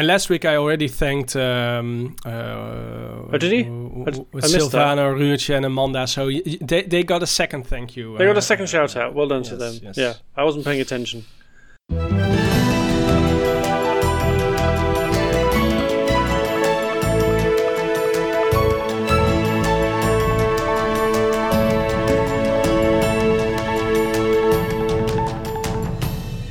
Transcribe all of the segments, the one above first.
And last week I already thanked. Um, uh, oh, did he? I, I Silvano, Ruurtje, and Amanda. So y- they they got a second thank you. They got uh, a second shout out. Well done to them. yes. Yeah, I wasn't paying attention.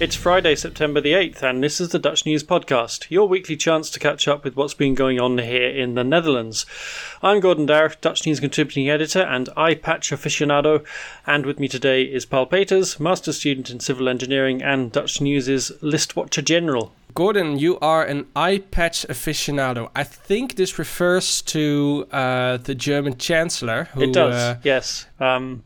It's Friday, September the 8th, and this is the Dutch News Podcast, your weekly chance to catch up with what's been going on here in the Netherlands. I'm Gordon Darroch, Dutch News contributing editor and eye patch aficionado, and with me today is Paul Peters, master student in civil engineering and Dutch News' list watcher general. Gordon, you are an eye patch aficionado. I think this refers to uh, the German Chancellor. Who, it does, Uh, yes. Um,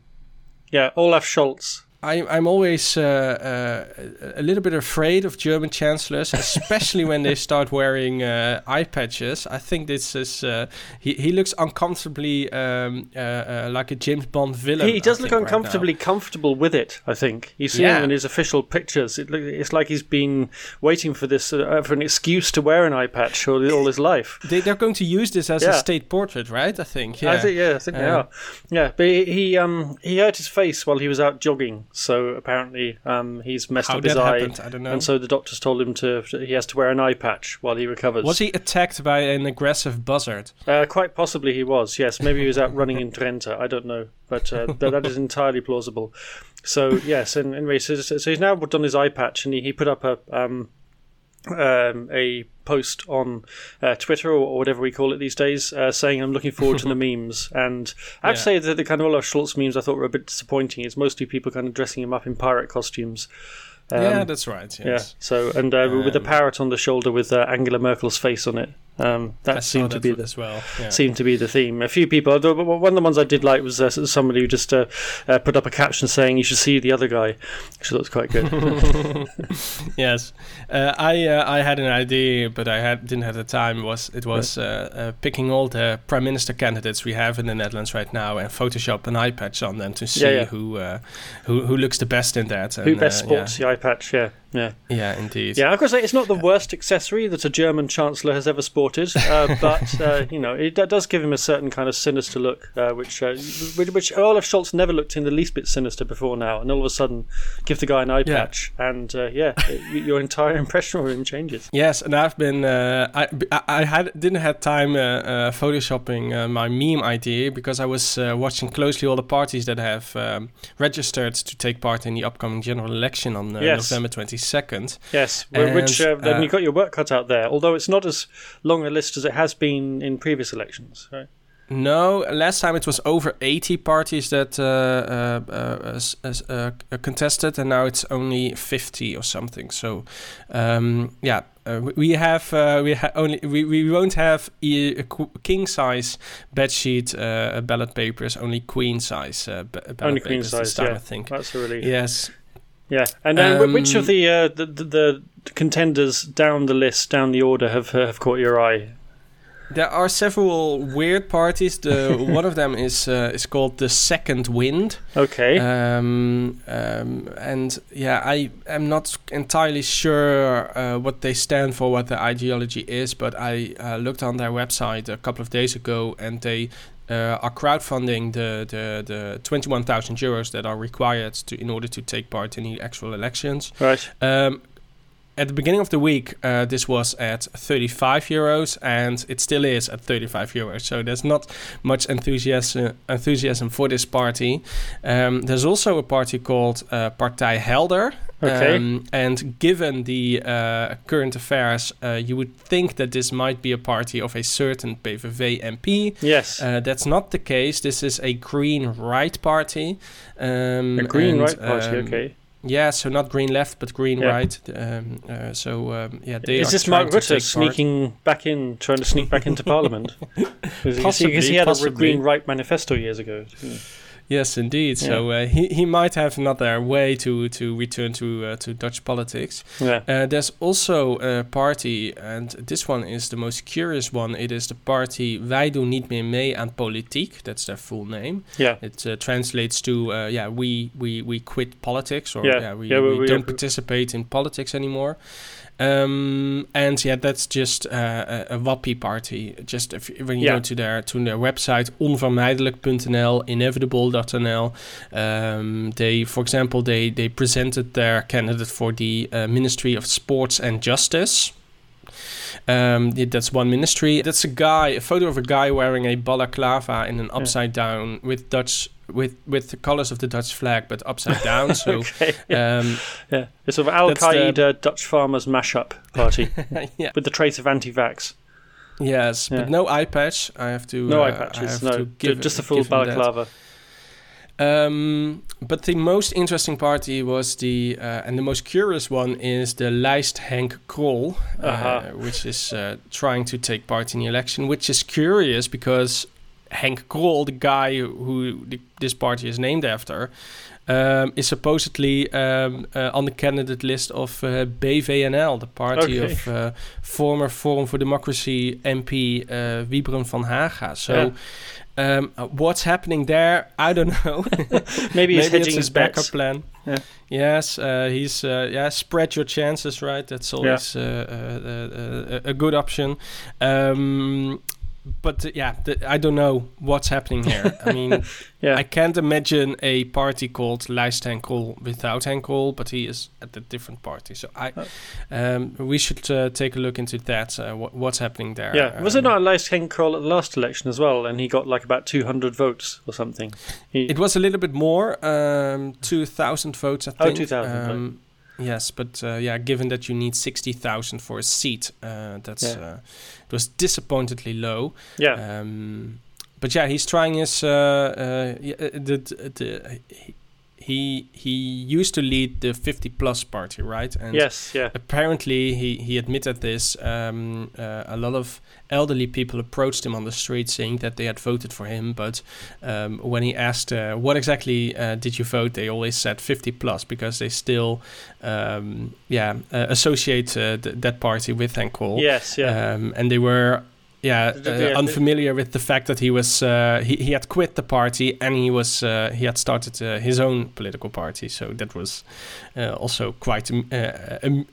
yeah, Olaf Scholz. I, I'm always uh, uh, a little bit afraid of German chancellors, especially when they start wearing uh, eye patches. I think this is uh, he. He looks uncomfortably um, uh, uh, like a James Bond villain. He, does I look think, right uncomfortably comfortable with it. I think you see Yeah. him in his official pictures. It, it's like he's been waiting for this uh, for an excuse to wear an eye patch all, all his life. They, they're going to use this as Yeah. a state portrait, right? I think. Yeah. I think, yeah, I think they are. Yeah, but he, he um he hurt his face while he was out jogging, so apparently um he's messed How up his eye, happened, I don't know. and so the doctors told him to he has to wear an eye patch while he recovers. Was he attacked by an aggressive buzzard? Uh, quite possibly he was. Yes, maybe he was out running in Trenta. I don't know, but uh, that, that is entirely plausible. So yes, and anyway, so, so so he's now done his eye patch, and he, he put up a um, um, a post on uh, Twitter or, or whatever we call it these days, uh, saying I'm looking forward to the memes. And I have to say that the kind of Olaf Scholz memes I thought were a bit disappointing. It's mostly people kind of dressing him up in pirate costumes. Um, yeah, that's right. yeah. So and uh, with a Um, parrot on the shoulder with uh, Angela Merkel's face on it. Um, that I seemed to be the as well. Yeah. seemed to be the theme. A few people, but one of the ones I did like was uh, somebody who just uh, uh, put up a caption saying you should see the other guy, thought was quite good. yes, uh, I uh, I had an idea, but I had didn't have the time. It was it was uh, uh, picking all the prime minister candidates we have in the Netherlands right now and Photoshop an eye patch on them to see yeah. who uh, who who looks the best in that. Who and, best sports the eye patch? Yeah, yeah, Yeah, indeed. yeah. I've got to say it's not the worst accessory that a German chancellor has ever sported, uh, but uh, you know it, that does give him a certain kind of sinister look, uh, which, uh, which which Olaf Scholz never looked in the least bit sinister before now, and all of a sudden give the guy an eye Yeah. patch, and uh, yeah, y- your entire impression of him changes. Yes, and I've been uh, I, I had didn't have time photoshopping uh, my meme idea because I was uh, watching closely all the parties that have um, registered to take part in the upcoming general election on uh, Yes. November twenty second. Yes, wh- which uh, And, then uh, you got your work cut out there. Although it's not as long a list as it has been in previous elections. Right? No, last time it was over 80 parties that uh, uh, uh, uh, contested, and now it's only 50 or something. So, um, yeah, uh, we- have uh, we ha- only we, we won't have e- a king size bed sheet uh, ballot papers, only queen size uh, ballot Only queen size, time, yeah. I think. That's a relief. Yes. Yeah, and then wh- which of Um, the, uh, the, the contenders down the list, down the order, have have caught your eye? There are several weird parties. The one of them is uh, is called the Second Wind. Okay, Um, um, and yeah, I am not entirely sure uh, what they stand for, what the ideology is, but I uh, looked on their website a couple of days ago, and they uh, are crowdfunding the the, the twenty one thousand euros that are required to in order to take part in the actual elections. right. Um, at the beginning of the week, uh, this was at 35 euros, and it still is at 35 euros. So there's not much enthusiasm enthusiasm for this party. Um, there's also a party called uh, Partij Helder. Okay. Um, and given the uh, current affairs, uh, you would think that this might be a party of a certain PVV MP. Yes, Uh, that's not the case. This is a Green Right party. Um, a green and, right party. um, okay, yeah, so not green left, but green Yeah. right. Um, uh, so um, yeah, they is are this Mark Rutte take part. sneaking back in, trying to sneak back into Parliament? Because Possibly, he had a green right manifesto years ago. Yes, indeed. So uh, he he might have another way to to return to uh, to Dutch politics. Yeah. Uh, there's also a party, and this one is the most curious one. It is the party Wij doen niet meer mee aan politiek. That's their full name. Yeah. It uh, translates to uh, yeah, we we we quit politics, or Yeah. yeah, we, Yeah, we- we we- don't participate in politics anymore. Um, and yeah, that's just uh, a, a WAPI party. Just if, when you Yeah. go to their to their website, onvermijdelijk.nl, inevitable.nl. Um, they, for example, they they presented their candidate for the uh, Ministry of Sports and Justice. Um, that's one ministry. That's a guy, a photo of a guy wearing a balaclava in an upside down with Dutch with with the colors of the Dutch flag, but upside down. So okay. Yeah. um, yeah. It's sort of Al that's the- Qaeda Dutch farmers mashup party yeah, with the trace of anti-vax. yes, Yeah. but no eye patch. I have to No uh, eye patches. No, give- just a full give him that. balaclava. Um, but the most interesting party was the, uh, and the most curious one is the Lijst Henk Krol, uh, Uh-huh. which is uh, trying to take part in the election, which is curious because Henk Krol, the guy who the, this party is named after, um, is supposedly um, uh, on the candidate list of uh, BVNL, the party Okay. of uh, former Forum for Democracy MP uh, Wiebren van Haga. So. Yeah. Um, uh, what's happening there? I don't know. Maybe he's Maybe hedging it's his backup bets. plan. Yeah. Yes, uh, he's uh, yeah. Spread your chances, right? That's always uh, uh, a good option. Um, but uh, yeah, th- I don't know what's happening here. I mean, Yeah. I can't imagine a party called Lijst Henk Krol without Henk Krol, but he is at a different party. So I, Oh. um, we should uh, take a look into that. Uh, what, what's happening there? Yeah, was it Um, not Lijst Henk Krol at the last election as well? And he got like about 200 votes or something. He, It was a little bit more, um, 2,000 votes, I Oh, think. 2,000, Um, yes, but uh, yeah, given that you need 60,000 for a seat, uh, that's Yeah. uh, it was disappointingly low. yeah, Um, but yeah, he's trying his. Uh, uh, uh, the, the, the, he he used to lead the 50 plus party, right? And yes, yeah. apparently he, he admitted this um, uh, a lot of elderly people approached him on the street saying that they had voted for him but um, when he asked uh, what exactly uh, did you vote they always said 50 plus because they still um, yeah uh, associate uh, th- that party with Henk Krol. Yes, yeah. um, and they were yeah, uh, unfamiliar with the fact that he was uh, he, he had quit the party and he was uh, he had started uh, his own political party so that was uh, also quite um, uh,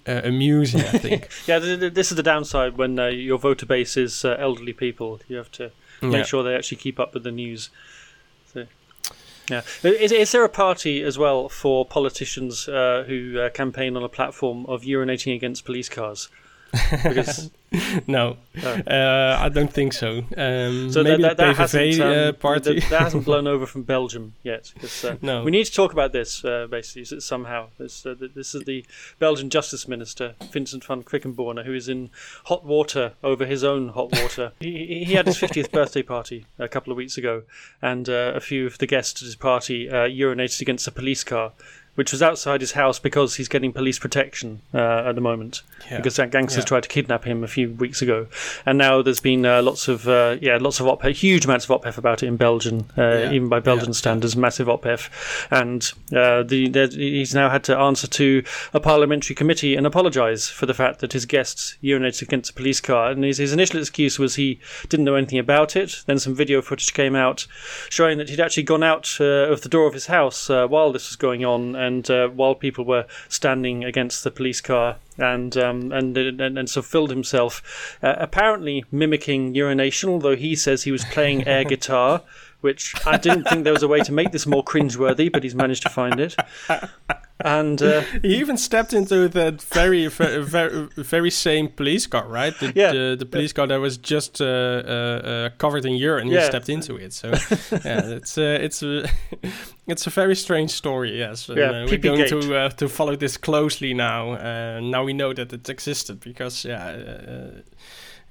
uh, amusing I think yeah, th- th- this is the downside when uh, your voter base is uh, elderly people. You have to make Yeah. sure they actually keep up with the news. So, yeah. Is, is there a party as well for politicians uh, who uh, campaign on a platform of urinating against police cars? Because no uh, I don't think so um, so maybe that, that, that the hasn't um, uh, party that, that hasn't blown over from Belgium yet. uh, no We need to talk about this uh, basically somehow. This, uh, this is the Belgian Justice Minister Vincent van Quickenborne, who is in hot water over his own hot water. he, he had his 50th birthday party a couple of weeks ago, and uh, a few of the guests at his party uh, urinated against a police car. Which was outside his house because he's getting police protection uh, at the moment yeah. because that gangsters Yeah. tried to kidnap him a few weeks ago, and now there's been uh, lots of uh, yeah lots of op huge amounts of ophef about it in Belgium, uh, Yeah. even by Belgian standards, massive ophef, and uh, the, the he's now had to answer to a parliamentary committee and apologise for the fact that his guests urinated against a police car, and his, his initial excuse was he didn't know anything about it. Then some video footage came out showing that he'd actually gone out uh, of the door of his house uh, while this was going on, and uh, while people were standing against the police car, and um, and, and and so filled himself, uh, apparently mimicking urination, although he says he was playing air guitar. Which I didn't think there was a way to make this more cringeworthy, but he's managed to find it. And uh, he even stepped into that very, very, very, same police car, right? The, Yeah. the, the police car that was just uh, uh, uh, covered in urine. Yeah. He stepped into it. So, yeah, it's uh, it's uh, it's a very strange story. Yes, And, Yeah, uh, we're going to uh, to follow this closely now. Uh, now we know that it existed because yeah. Uh,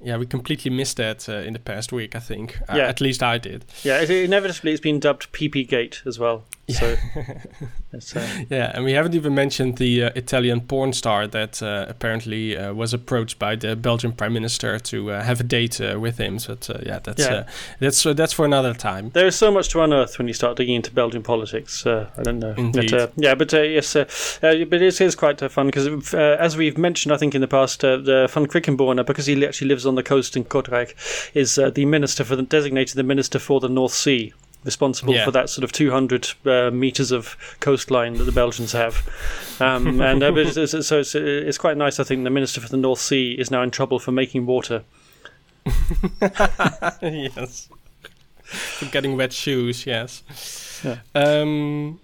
yeah, we completely missed that uh, in the past week. I think, Uh, Yeah. at least I did. yeah, it, inevitably it's been dubbed PP Gate as well. So it's, uh, Yeah, and we haven't even mentioned the uh, Italian porn star that uh, apparently uh, was approached by the Belgian prime minister to uh, have a date uh, with him. So uh, yeah, that's Yeah. Uh, that's uh, that's for another time. There is so much to unearth when you start digging into Belgian politics. Uh, I don't know. Indeed. But, uh, yeah, but uh, yes, uh, uh, but it is quite uh, fun because, uh, as we've mentioned, I think in the past, uh, the Van Quickenborne, because he actually lives on the coast in Kortrijk, is uh, the minister for the designated the minister for the North Sea. Responsible Yeah. for that sort of 200 uh, meters of coastline that the Belgians have. Um, and uh, it's, it's, so it's, it's quite nice. I think the minister for the North Sea is now in trouble for making water. yes. For getting wet shoes, yes. Yeah. Um,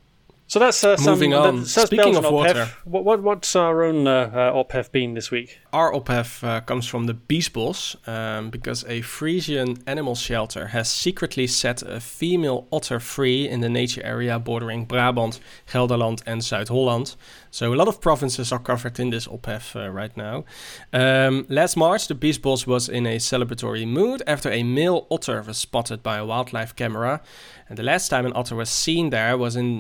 So that's uh, some, Moving on. That's, that's Speaking Belgian of water. What, what, what's our own uh, uh, OPHEF been this week? our ophef uh, comes from the Biesbos um, because a Frisian animal shelter has secretly set a female otter free in the nature area bordering Brabant, Gelderland, and Zuid-Holland. So a lot of provinces are covered in this ophef uh, right now. Um, last March, the Biesbos was in a celebratory mood after a male otter was spotted by a wildlife camera. And the last time an otter was seen there was in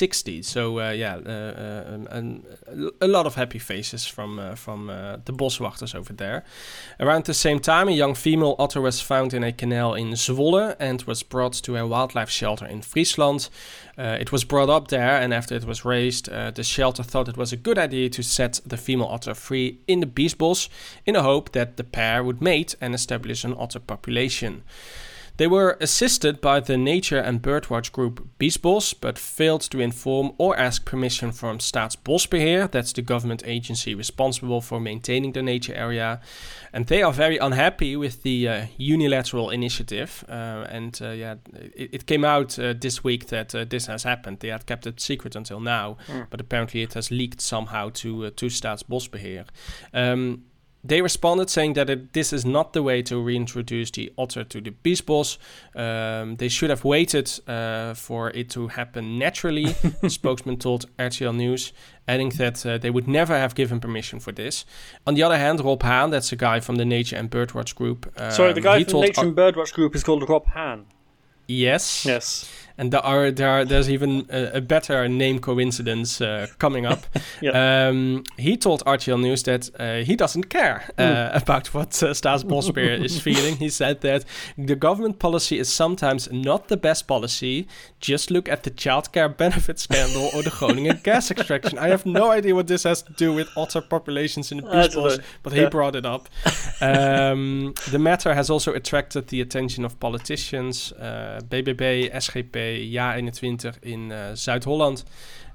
1960. So uh, yeah, uh, uh, um, an- a lot of happy faces from uh, from the boswachters over there. Around the same time, a young female otter was found in a canal in Zwolle and was brought to a wildlife shelter in Friesland. It was brought up there, and after it was raised, the shelter thought it was a good idea to set the female otter free in the Biesbos in the hope that the pair would mate and establish an otter population. They were assisted by the nature and birdwatch group Biesbos, but failed to inform or ask permission from Staatsbosbeheer, that's the government agency responsible for maintaining the nature area. And they are very unhappy with the uh, unilateral initiative. Uh, and uh, yeah, it, it came out uh, this week that uh, this has happened. They had kept it secret until now, Mm. but apparently it has leaked somehow to uh, to Staatsbosbeheer. Um, they responded saying that it, this is not the way to reintroduce the otter to the Biesbos. Um, they should have waited uh, for it to happen naturally, the spokesman told RTL News, adding that uh, they would never have given permission for this. On the other hand, Rob Haan, that's a guy from the Nature and Birdwatch group. Um, Sorry, the guy from the Nature Ar- and Birdwatch group is called Rob Han. Yes. Yes. And there are, there are, there's even a, a better name coincidence uh, coming up. um, he told RTL News that uh, he doesn't care uh, about what uh, Staatsbosbeheer is feeling. He said that the government policy is sometimes not the best policy. Just look at the childcare benefit scandal or the Groningen gas extraction. I have no idea what this has to do with otter populations in the I don't Biesbos, know. but he Yeah. brought it up. um, the matter has also attracted the attention of politicians. Uh, BBB, SGP, Ja21 in uh, Zuid-Holland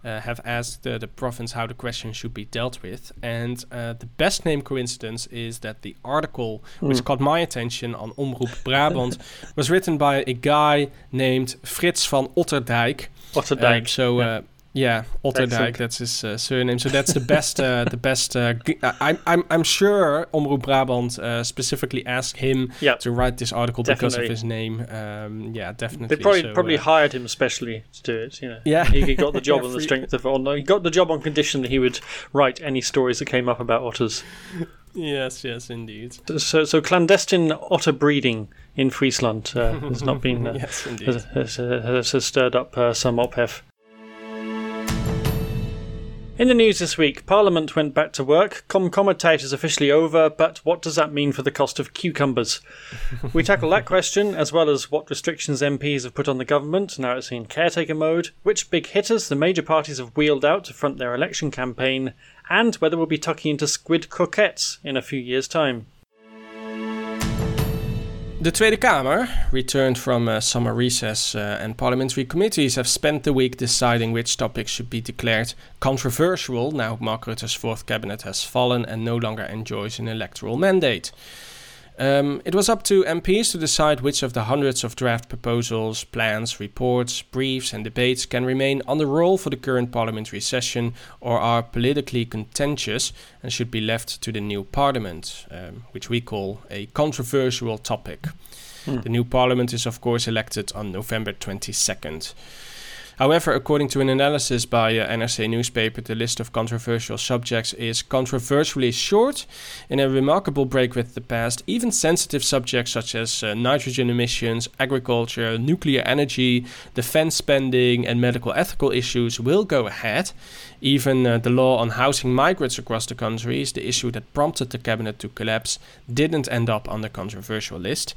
uh, have asked the province how the question should be dealt with. And uh, the best name coincidence is that the article, which Mm. caught my attention on Omroep Brabant, was written by a guy named Frits van Otterdijk. Otterdijk. So yeah. Yeah, Otterdijk, Excellent. that's his uh, surname. So that's the best. Uh, the best. Uh, I'm I'm I'm sure Omroep Brabant uh, specifically asked him yeah. to write this article because of his name. Um, yeah, definitely. They probably So, probably uh, hired him especially to do it. You know, yeah, he, got the job Yeah, on the strength of. On, he got the job on condition that he would write any stories that came up about otters. Yes, yes, indeed. So, so clandestine otter breeding in Friesland uh, has not been. Uh, yes, indeed. has, has, has, stirred up uh, some ophef. In the news this week, Parliament went back to work. Komkommertijd is officially over, but what does that mean for the cost of cucumbers? we tackle that question, as well as what restrictions MPs have put on the government now it's in caretaker mode, which big hitters the major parties have wheeled out to front their election campaign, and whether we'll be tucking into squid croquettes in a few years' time. The Tweede Kamer returned from uh, summer recess, uh, and parliamentary committees have spent the week deciding which topics should be declared controversial now Mark Rutte's fourth cabinet has fallen and no longer enjoys an electoral mandate. Um, it was up to MPs to decide which of the hundreds of draft proposals, plans, reports, briefs, and debates can remain on the roll for the current parliamentary session or are politically contentious and should be left to the new parliament, um, which we call a controversial topic. Hmm. The new parliament is, of course, elected on November 22nd. However, according to an analysis by uh, NRC newspaper, the list of controversial subjects is controversially short. In a remarkable break with the past, even sensitive subjects such as uh, nitrogen emissions, agriculture, nuclear energy, defense spending, and medical ethical issues will go ahead. Even uh, the law on housing migrants across the country is the issue that prompted the cabinet to collapse, didn't end up on the controversial list.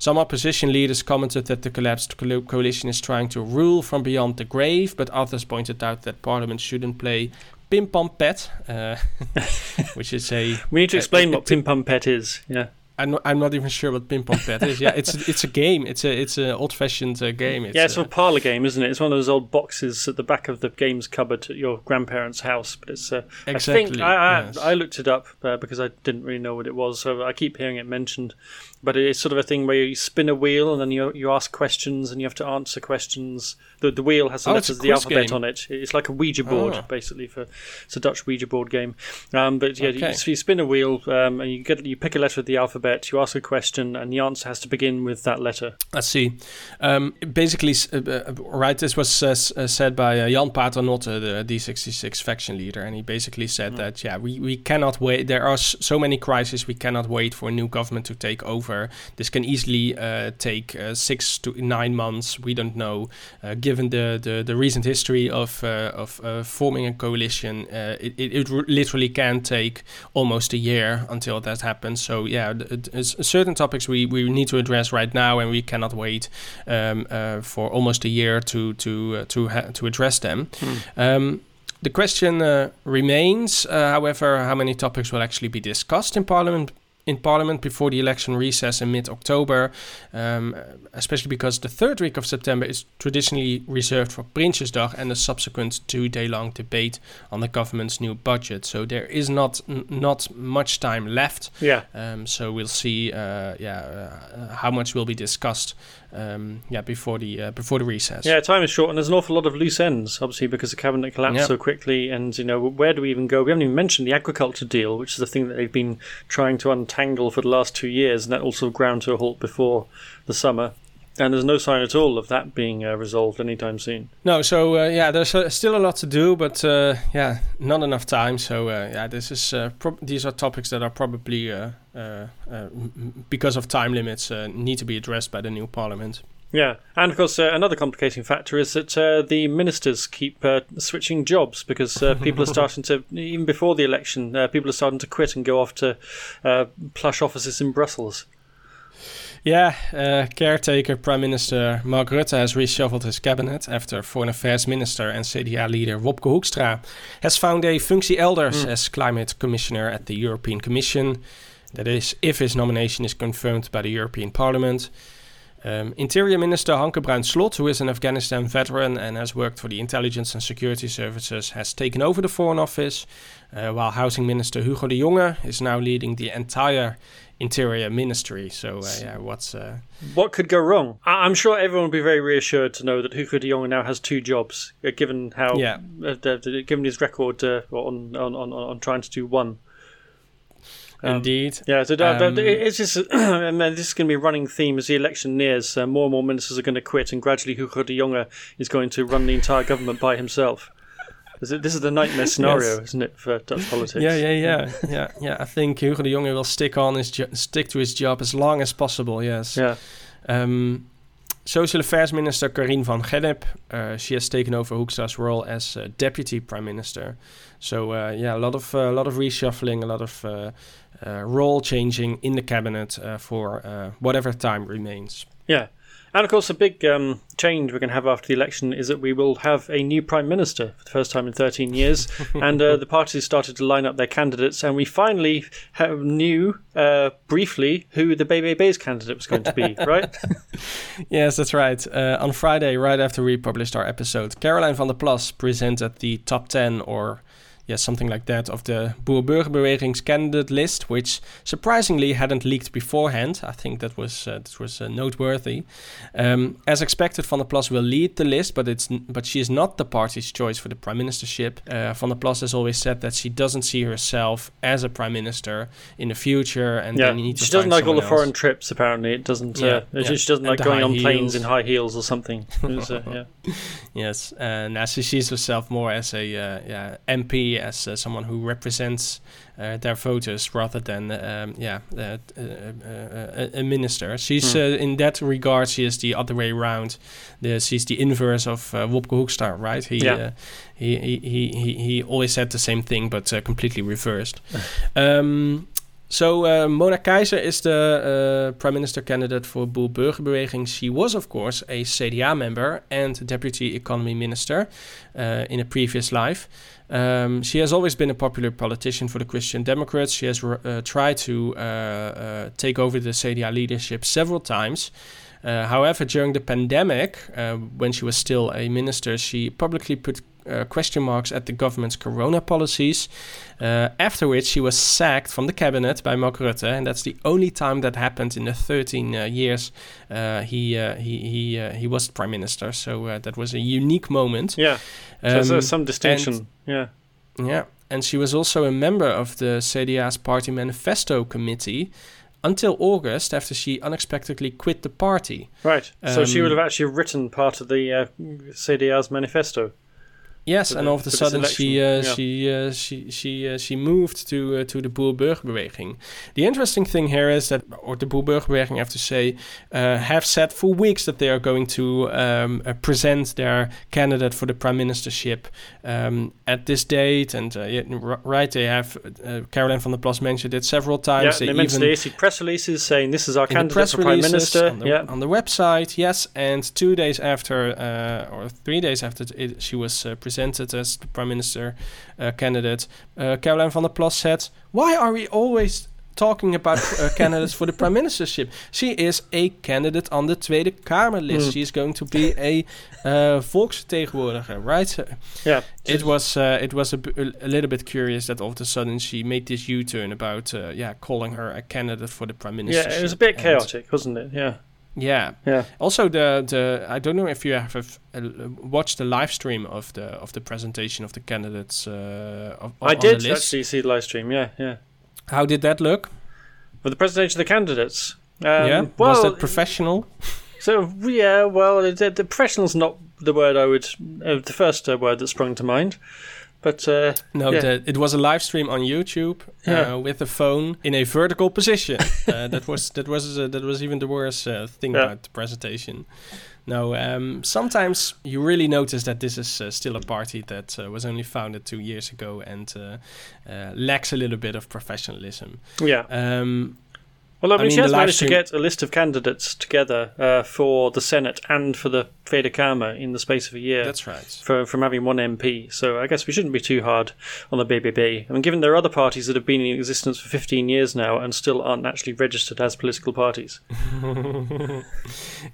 Some opposition leaders commented that the collapsed coalition is trying to rule from beyond the grave, but others pointed out that Parliament shouldn't play pim pam pet, uh, which is a. We need to Uh, explain it- what Pim Pam Pet is. Yeah. I'm not, I'm not even sure what ping pong pet is. Yeah, it's it's a game. It's a it's an old fashioned uh, game. It's yeah, it's a, a parlor game, isn't it? It's one of those old boxes at the back of the games cupboard at your grandparents' house. But it's uh, exactly. I think I I, yes. I looked it up uh, because I didn't really know what it was, so I keep hearing it mentioned but it's sort of a thing where you spin a wheel and then you you ask questions and you have to answer questions. The the wheel has the oh, letters of the alphabet game. on it. It's like a Ouija board oh. basically for it's a Dutch Ouija board game. Um, but yeah, okay. you, so you spin a wheel um, and you get you pick a letter of the alphabet. You ask a question and the answer has to begin with that letter. Let's see. Um, basically, uh, uh, right. This was uh, uh said by uh, Jan Paternotte, the D66 faction leader, and he basically said mm. that yeah, we we cannot wait. There are so many crises. We cannot wait for a new government to take over. This can easily uh, take uh, six to nine months. We don't know. Uh, given the, the, the recent history of of forming a coalition, it, it, it literally can take almost a year until that happens. So yeah, certain topics we, we need to address right now, and we cannot wait um, for almost a year to to to to address them. Hmm. Um, the question uh, remains, uh, however, how many topics will actually be discussed in Parliament in Parliament before the election recess in mid October, um, especially because the third week of September is traditionally reserved for Prinsjesdag and the subsequent two day long debate on the government's new budget. So there is not not much time left. Yeah. Um, so we'll see uh, yeah, uh, how much will be discussed um, yeah, before the uh, before the recess. Yeah, time is short, and there's an awful lot of loose ends, obviously, because the cabinet collapsed yep. so quickly. And you know, where do we even go? We haven't even mentioned the agriculture deal, which is the thing that they've been trying to untangle for the last two years, and that also ground to a halt before the summer. And there's no sign at all of that being uh, resolved anytime soon. No, so uh, yeah, there's uh, still a lot to do, but uh, yeah, not enough time. So uh, yeah, this is uh, pro- these are topics that are probably because of time limits need to be addressed by the new parliament. Yeah, and of course, uh, another complicating factor is that uh, the ministers keep uh, switching jobs because people are starting to, even before the election, people are starting to quit and go off to plush offices in Brussels. Yeah, uh, caretaker Prime Minister Mark Rutte has reshuffled his cabinet after Foreign Affairs Minister and CDA leader Wopke Hoekstra has found a function elders mm. as Climate Commissioner at the European Commission. That is, if his nomination is confirmed by the European Parliament. Um, Interior Minister Hanke Bruins Slot, who is an Afghanistan veteran and has worked for the intelligence and security services, has taken over the Foreign Office, while Housing Minister Hugo de Jonge is now leading the entire interior ministry. So uh, yeah, what's uh, what could go wrong? I- am sure everyone will be very reassured to know that Hugo de Jonge now has two jobs, uh, given how yeah. Uh, given his record uh, on, on, on on trying to do one. Um, Indeed. Yeah, so um, it's just, and then this is going to be a running theme as the election nears. Uh, more and more ministers are going to quit, and gradually Hugo de Jonge is going to run the entire government by himself. This is the nightmare scenario, yes. isn't it, for Dutch politics? Yeah, yeah, yeah, yeah, yeah. I think Hugo de Jonge will stick on his stick to his job as long as possible. Yes. Yeah. Um, Social Affairs Minister Karien van Gennip, uh, she has taken over Hoekstra's role as uh, Deputy Prime Minister. So uh, yeah, a lot of a lot of reshuffling, a lot of uh, uh, role changing in the cabinet uh, for whatever time remains. Yeah. And of course, a big um, change we're going to have after the election is that we will have a new prime minister for the first time in 13 years. and uh, the parties started to line up their candidates, and we finally have, knew uh, briefly who the BBB's candidate was going to be, right? yes, that's right. Uh, on Friday, right after we published our episode, Caroline van der Plas presented the top 10 or yeah, something like that, of the Boer-Burgerbeweging's candidate list, which surprisingly hadn't leaked beforehand. I think that was uh, that was uh, noteworthy. Um, as expected, Van der Plas will lead the list, but it's but she is not the party's choice for the prime ministership. Uh, Van der Plas has always said that she doesn't see herself as a prime minister in the future, and yeah, she doesn't like all the else. foreign trips. Apparently, it doesn't. Yeah, uh, yeah. She doesn't like going on heels. planes in high heels or something. Was, uh, yeah. yes, and uh, she sees herself more as a yeah MP as uh, someone who represents uh, their voters rather than um, yeah uh, a, a, minister. She's mm. in that regard she is the other way around. The, she's the inverse of uh, Wopke Hoekstra, right? He, yeah. he, he, he he always said the same thing but completely reversed. um, So uh, Mona Keijzer is the uh, prime minister candidate for Boer-Burgerbeweging. She was, of course, a CDA member and deputy economy minister uh, in a previous life. Um, she has always been a popular politician for the Christian Democrats. She has tried to take over the CDA leadership several times. However, during the pandemic, when she was still a minister, she publicly put uh, question marks at the government's corona policies. after which, she was sacked from the cabinet by Mark Rutte, and that's the only time that happened in the 13 years he he he he was prime minister. So that was a unique moment. Yeah, um, so some distinction. yeah, yeah, and she was also a member of the CDA's party manifesto committee until August after she unexpectedly quit the party. Right. So um, she would have actually written part of the uh, CDA's manifesto. Yes, and all of a sudden she, uh, yeah. she uh, she she uh, she moved to uh, to the Boer-Burgerbeweging. The interesting thing here is that, or the Boer-Burgerbeweging, I have to say, uh, have said for weeks that they are going to um, uh, present their candidate for the prime ministership um, at this date. And right, they have Caroline van der Plas mentioned it several times. Yeah, they, they mentioned they issued press releases saying this is our candidate for prime minister. On the, yeah. on the website, yes. And two days after, or three days after it, she was presented presented as the prime minister uh, candidate, uh, Caroline van der Plas said, "Why are we always talking about uh, candidates for the prime ministership. She is a candidate on the Tweede Kamer list. Mm. She is going to be a uh, volksvertegenwoordiger, right? Yeah. It was uh, it was a, a, little bit curious that all of a sudden she made this U-turn about uh, yeah calling her a candidate for the prime minister. Yeah, it was a bit chaotic, wasn't it? Yeah. Yeah. Yeah. Also, the the I don't know if you have uh, watched the live stream of the of the presentation of the candidates. Uh, of, I did actually see the live stream. Yeah, yeah. How did that look? For the presentation of the candidates. Um, yeah. Well, was that professional? So yeah, well, the, the professional's not the word I would uh, the first uh, word that sprung to mind. But uh, no, yeah. the, it was a live stream on YouTube yeah. uh, with the phone in a vertical position. uh, that was that was uh, that was even the worst uh, thing yeah. about the presentation. No, um, sometimes you really notice that this is uh, still a party that was only founded two years ago and lacks a little bit of professionalism. Yeah. Um, well, I mean, I mean she has managed to get a list of candidates together uh, for the Senate and for the Kamer in the space of a year. That's right. For, from having one MP. So I guess we shouldn't be too hard on the BBB. I mean, given there are other parties that have been in existence for 15 years now and still aren't actually registered as political parties.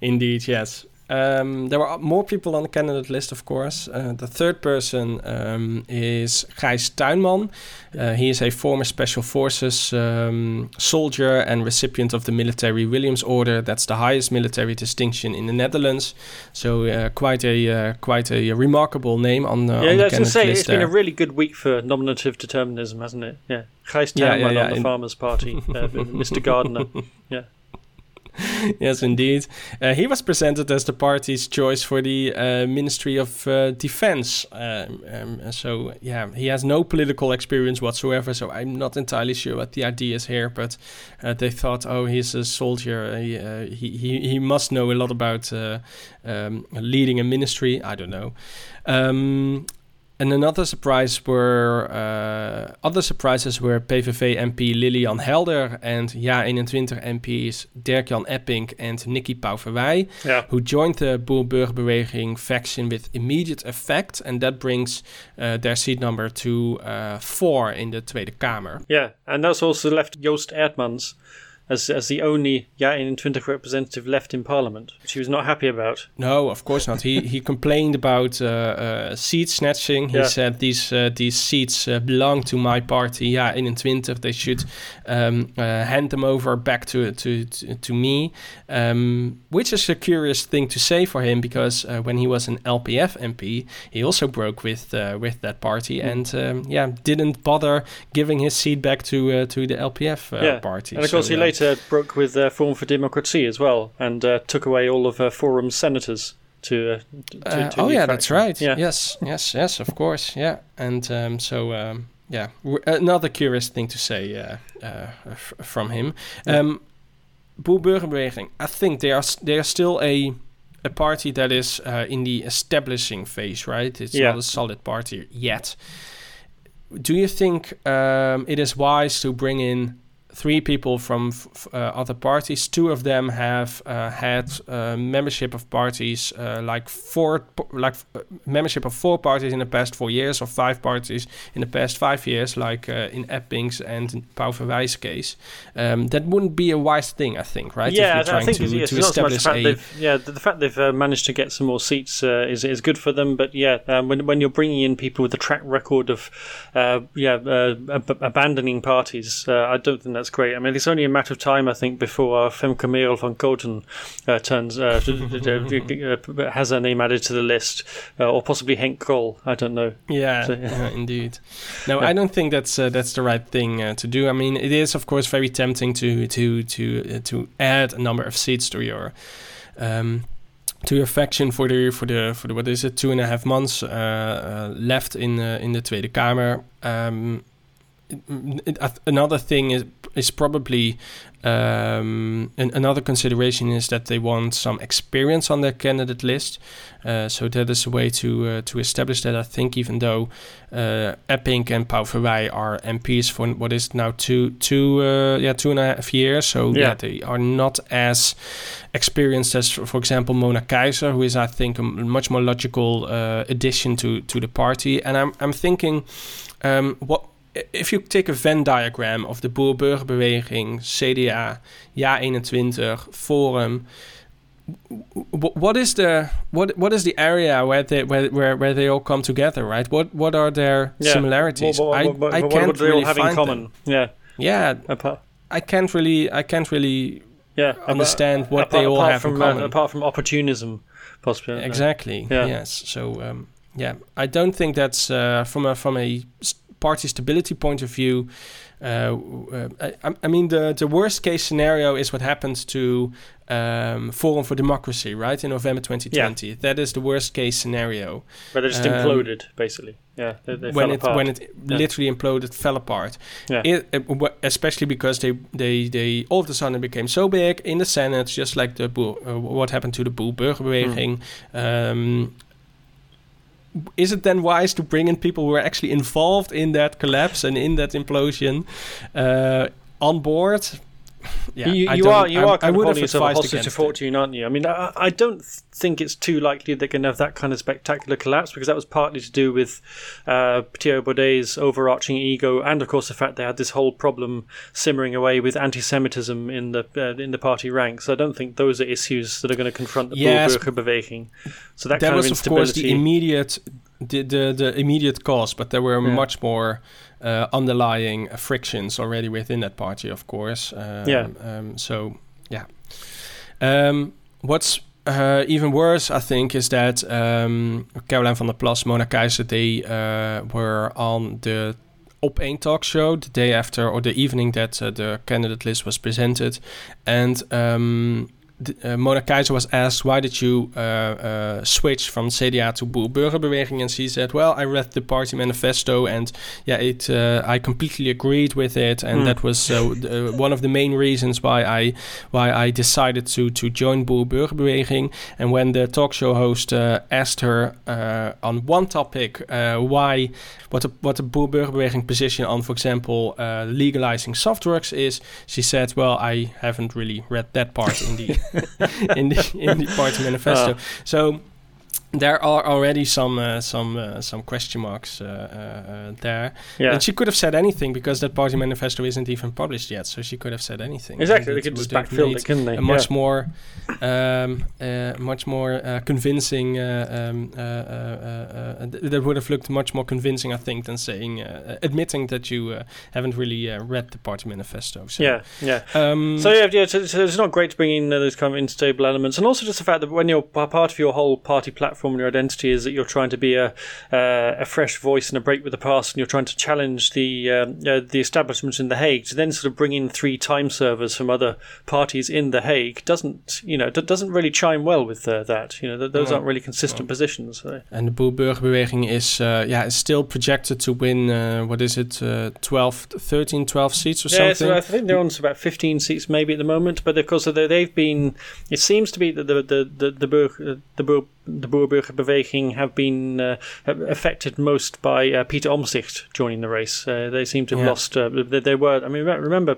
Indeed, yes. Um, there were more people on the candidate list, of course. Uh, the third person um, is Gijs Tuinman. Uh, he is a former Special Forces um, soldier and recipient of the Military Williams Order. That's the highest military distinction in the Netherlands. So uh, quite a uh, quite a remarkable name on, yeah, on the candidate to say, list. It's there. been a really good week for nominative determinism, hasn't it? Yeah, Gijs Tuinman yeah, yeah, yeah. on the Farmers Party, uh, Mr. Gardner. Yeah. yes, indeed. Uh, he was presented as the party's choice for the uh, Ministry of uh, Defense. Um, um, so, yeah, he has no political experience whatsoever. So, I'm not entirely sure what the idea is here. But uh, they thought, oh, he's a soldier. He, uh, he, he, he, must know a lot about uh, um, leading a ministry. I don't know. Um, and another surprise were uh, other surprises were PVV MP Lilian Helder and Ja21 MPs Dirk-Jan Epping and Nicky Pauverwij, yeah. who joined the Boer-Burgerbeweging faction with immediate effect, and that brings uh, their seat number to uh, four in the Tweede Kamer. Yeah, and that's also left Joost Eerdmans as as the only Ja21 representative left in Parliament, which he was not happy about. No, of course not. he he complained about uh, uh, seat snatching. He yeah. said these uh, these seats uh, belong to my party. Ja21. They should um, uh, hand them over back to to to, to me, um, which is a curious thing to say for him because uh, when he was an LPF MP, he also broke with with that party mm. and um, yeah didn't bother giving his seat back to to the LPF yeah. party. And of course, so, he later later broke with uh, Forum for Democracy as well, and uh, took away all of uh, Forum's senators to. Uh, to, uh, to oh yeah, that's right. Yeah. Yes, yes, yes. Of course, yeah. And um, so um, yeah, another curious thing to say uh, f- from him. Um, Boer-Burgerbeweging. I think they are they are still a a party that is in the establishing phase, right? It's yeah. not a solid party yet. Do you think um, it is wise to bring in three people from f- uh, other parties. Two of them have uh, had uh, membership of parties, uh, like four, like uh, membership of four parties in the past four years, or five parties in the past five years, like uh, in Epping's and Pouw-Verweij's case. Um, that wouldn't be a wise thing, I think, right? Yeah, I think to, it's, it's not so much the fact they've yeah the, the fact they've managed to get some more seats is is good for them. But yeah, um, when when you're bringing in people with a track record of yeah ab- abandoning parties, I don't think that's great. I mean, it's only a matter of time, I think, before uh, Femke Merel van Kooten uh, turns uh, uh, has her name added to the list, uh, or possibly Henk Krol. I don't know. Yeah, so, yeah. indeed. No, yeah. I don't think that's uh, that's the right thing to do. I mean, it is of course very tempting to to to to add a number of seats to your. Um, to your faction for the for the for the what is it two and a half months uh, uh, left in uh, in the Tweede Kamer. Um, it, it, another thing is is probably um, and another consideration is that they want some experience on their candidate list. Uh, so that is a way to uh, to establish that. I think even though uh, Epping and Pouw-Verweij are MPs for what is now two two uh, yeah two and a half years, so yeah. yeah. they are not as experienced as, for example, Mona Keijzer, who is I think a much more logical uh, addition to to the party. And I'm I'm thinking um, what if you take a Venn diagram of de Boer-Burgerbeweging, CDA, Ja21, Forum, what is the what what is the area where they where where, where they all come together, right? What what are their yeah. similarities? Well, well, well, I, I can't what really have in common? Them. Yeah, yeah. Apart. I can't really I can't really yeah understand what apart, they all have from, in common. Uh, apart from opportunism, possibly. Exactly. Yeah. Yes. So um, yeah, I don't think that's uh, from a from a party stability point of view, uh, uh, I, I, mean, the, the worst case scenario is what happens to um, Forum for Democracy, right, in November 2020. Yeah. That is the worst case scenario. Where they just um, imploded, basically. Yeah, they, they when it when it yeah. literally imploded, fell apart. Yeah. It, it, especially because they, they they all of a sudden became so big in the Senate, just like the uh, what happened to the Boer-Burgerbeweging. Mm. Um, is it then wise to bring in people who are actually involved in that collapse and in that implosion uh, on board? Yeah, you, you are you I, are kind I, of holding yourself hostage to fortune, it. aren't you? I mean, I, I, don't think it's too likely they're going to have that kind of spectacular collapse because that was partly to do with uh, Thierry Baudet's overarching ego, and of course the fact they had this whole problem simmering away with anti-Semitism in the uh, in the party ranks. I don't think those are issues that are going to confront the yes, Beweging. So that, that kind was, of, of course, the immediate the, the, the immediate cause, but there were yeah. much more uh, underlying frictions already within that party, of course. Um, yeah. Um, so yeah. Um, what's uh, even worse, I think, is that um, Caroline van der Plas, Mona Keijzer, they uh, were on the Op 1 talk show the day after or the evening that uh, the candidate list was presented. And um, uh, Mona Keijzer was asked, why did you uh, uh, switch from CDA to Burgerbeweging? And she said, well, I read the party manifesto and yeah, it uh, I completely agreed with it. And mm. that was one of the main reasons why I why I decided to, to join Burgerbeweging. And when the talk show host asked her on one topic why, what the, what the Burgerbeweging position on, for example, legalizing soft drugs is, she said, well, I haven't really read that part in the in the in the party manifesto. Uh. So there are already some uh, some uh, some question marks uh, uh, there. Yeah. And she could have said anything because that party manifesto isn't even published yet. So she could have said anything. Exactly, they could just backfill it, couldn't they? A much yeah. more, um, uh, much more uh, convincing. Um, that would have looked much more convincing, I think, than saying admitting that you haven't really read the party manifesto. So, yeah, yeah. Um, so yeah, yeah. So, so, it's not great to bring in those kind of unstable elements, and also just the fact that when you're part of your whole party platform platform and your identity is that you're trying to be a uh, a fresh voice and a break with the past, and you're trying to challenge the um, uh, the establishment in the Hague. To then sort of bring in three time servers from other parties in the Hague doesn't you know doesn't really chime well with uh, that. You know th- those aren't really consistent positions. So. And the Boer-Burgerbeweging is uh, yeah is still projected to win uh, what is it uh, 12, 13, 12 seats or yeah, something. Yeah, so I think they're on to about fifteen seats maybe at the moment. But of course they've been. It seems to be that the the the the, Burg, the the Boerburgerbeweging have been uh, affected most by uh, Peter Omtzigt joining the race. Uh, they seem to have Yeah. lost. Uh, they, they were. I mean, remember,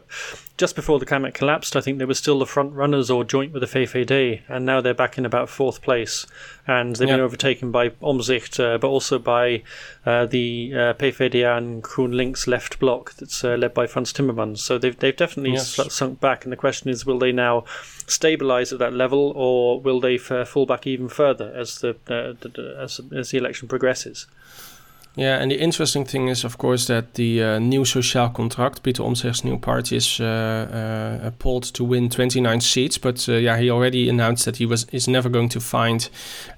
just before the climate collapsed, I think they were still the front runners or joint with the VVD, and now they're back in about fourth place, and they've been overtaken by Omtzigt, uh, but also by uh, the uh, PVDA and GroenLinks left bloc that's uh, led by Frans Timmermans. So they've they've definitely Yes. sunk back, and the question is, will they now stabilise at that level, or will they f- fall back even further as the, uh, the, the as, as the election progresses? Yeah, and the interesting thing is, of course, that the uh, new social Contract, Peter Omtzigt's new party, is uh, uh, polled to win 29 seats. But uh, yeah, he already announced that he was is never going to find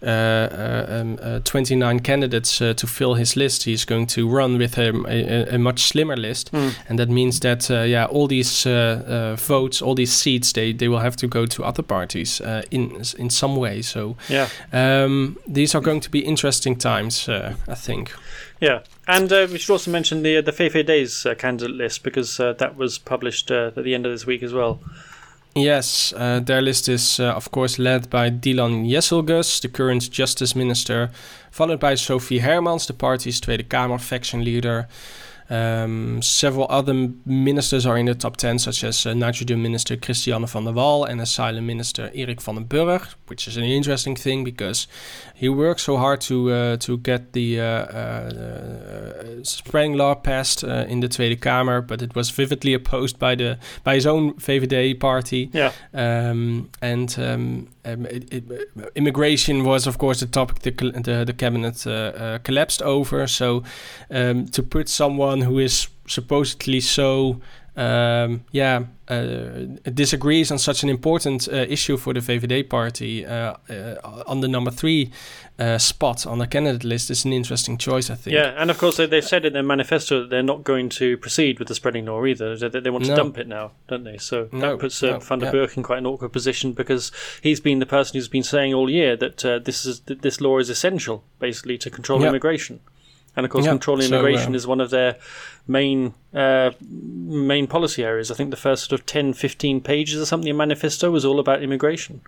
uh, uh, um, uh, 29 candidates uh, to fill his list. He's going to run with a, a, a much slimmer list, and that means that uh, yeah, all these uh, uh, votes, all these seats, they, they will have to go to other parties uh, in in some way. So Yeah. um, these are going to be interesting times, uh, I think. Yeah, and uh, we should also mention the the VVD's uh, candidate list because uh, that was published uh, at the end of this week as well. Yes, uh, their list is, uh, of course, led by Dilan Yeşilgöz, the current Justice Minister, followed by Sophie Hermans, the party's Tweede Kamer faction leader. Um, several other ministers are in the top 10, such as uh, Nitrogen Minister Christianne van der Wal and Asylum Minister Eric van der Burg, which is an interesting thing because he worked so hard to uh, to get the uh, spreading law passed uh, in the Tweede Kamer, but it was vividly opposed by the by his own VVD party. Yeah, Um, and um, um, it, it, immigration was, of course, the topic the, the, the cabinet uh, uh, collapsed over. So, um, to put someone who is supposedly so, um, yeah, uh, disagrees on such an important uh, issue for the VVD party uh, uh, on the number three uh, spot on the candidate list is an interesting choice, I think. yeah, and of course they, they've said in their manifesto that they're not going to proceed with the spreading law either. That they, they want to No. dump it now, don't they? So No, that puts uh, no, Van der yeah. Burg in quite an awkward position because he's been the person who's been saying all year that uh, this is that this law is essential, basically, to control immigration. And of course, Yeah, controlling so, immigration uh, is one of their main uh, main policy areas. I think the first sort of 10, 15 pages or something in manifesto was all about immigration.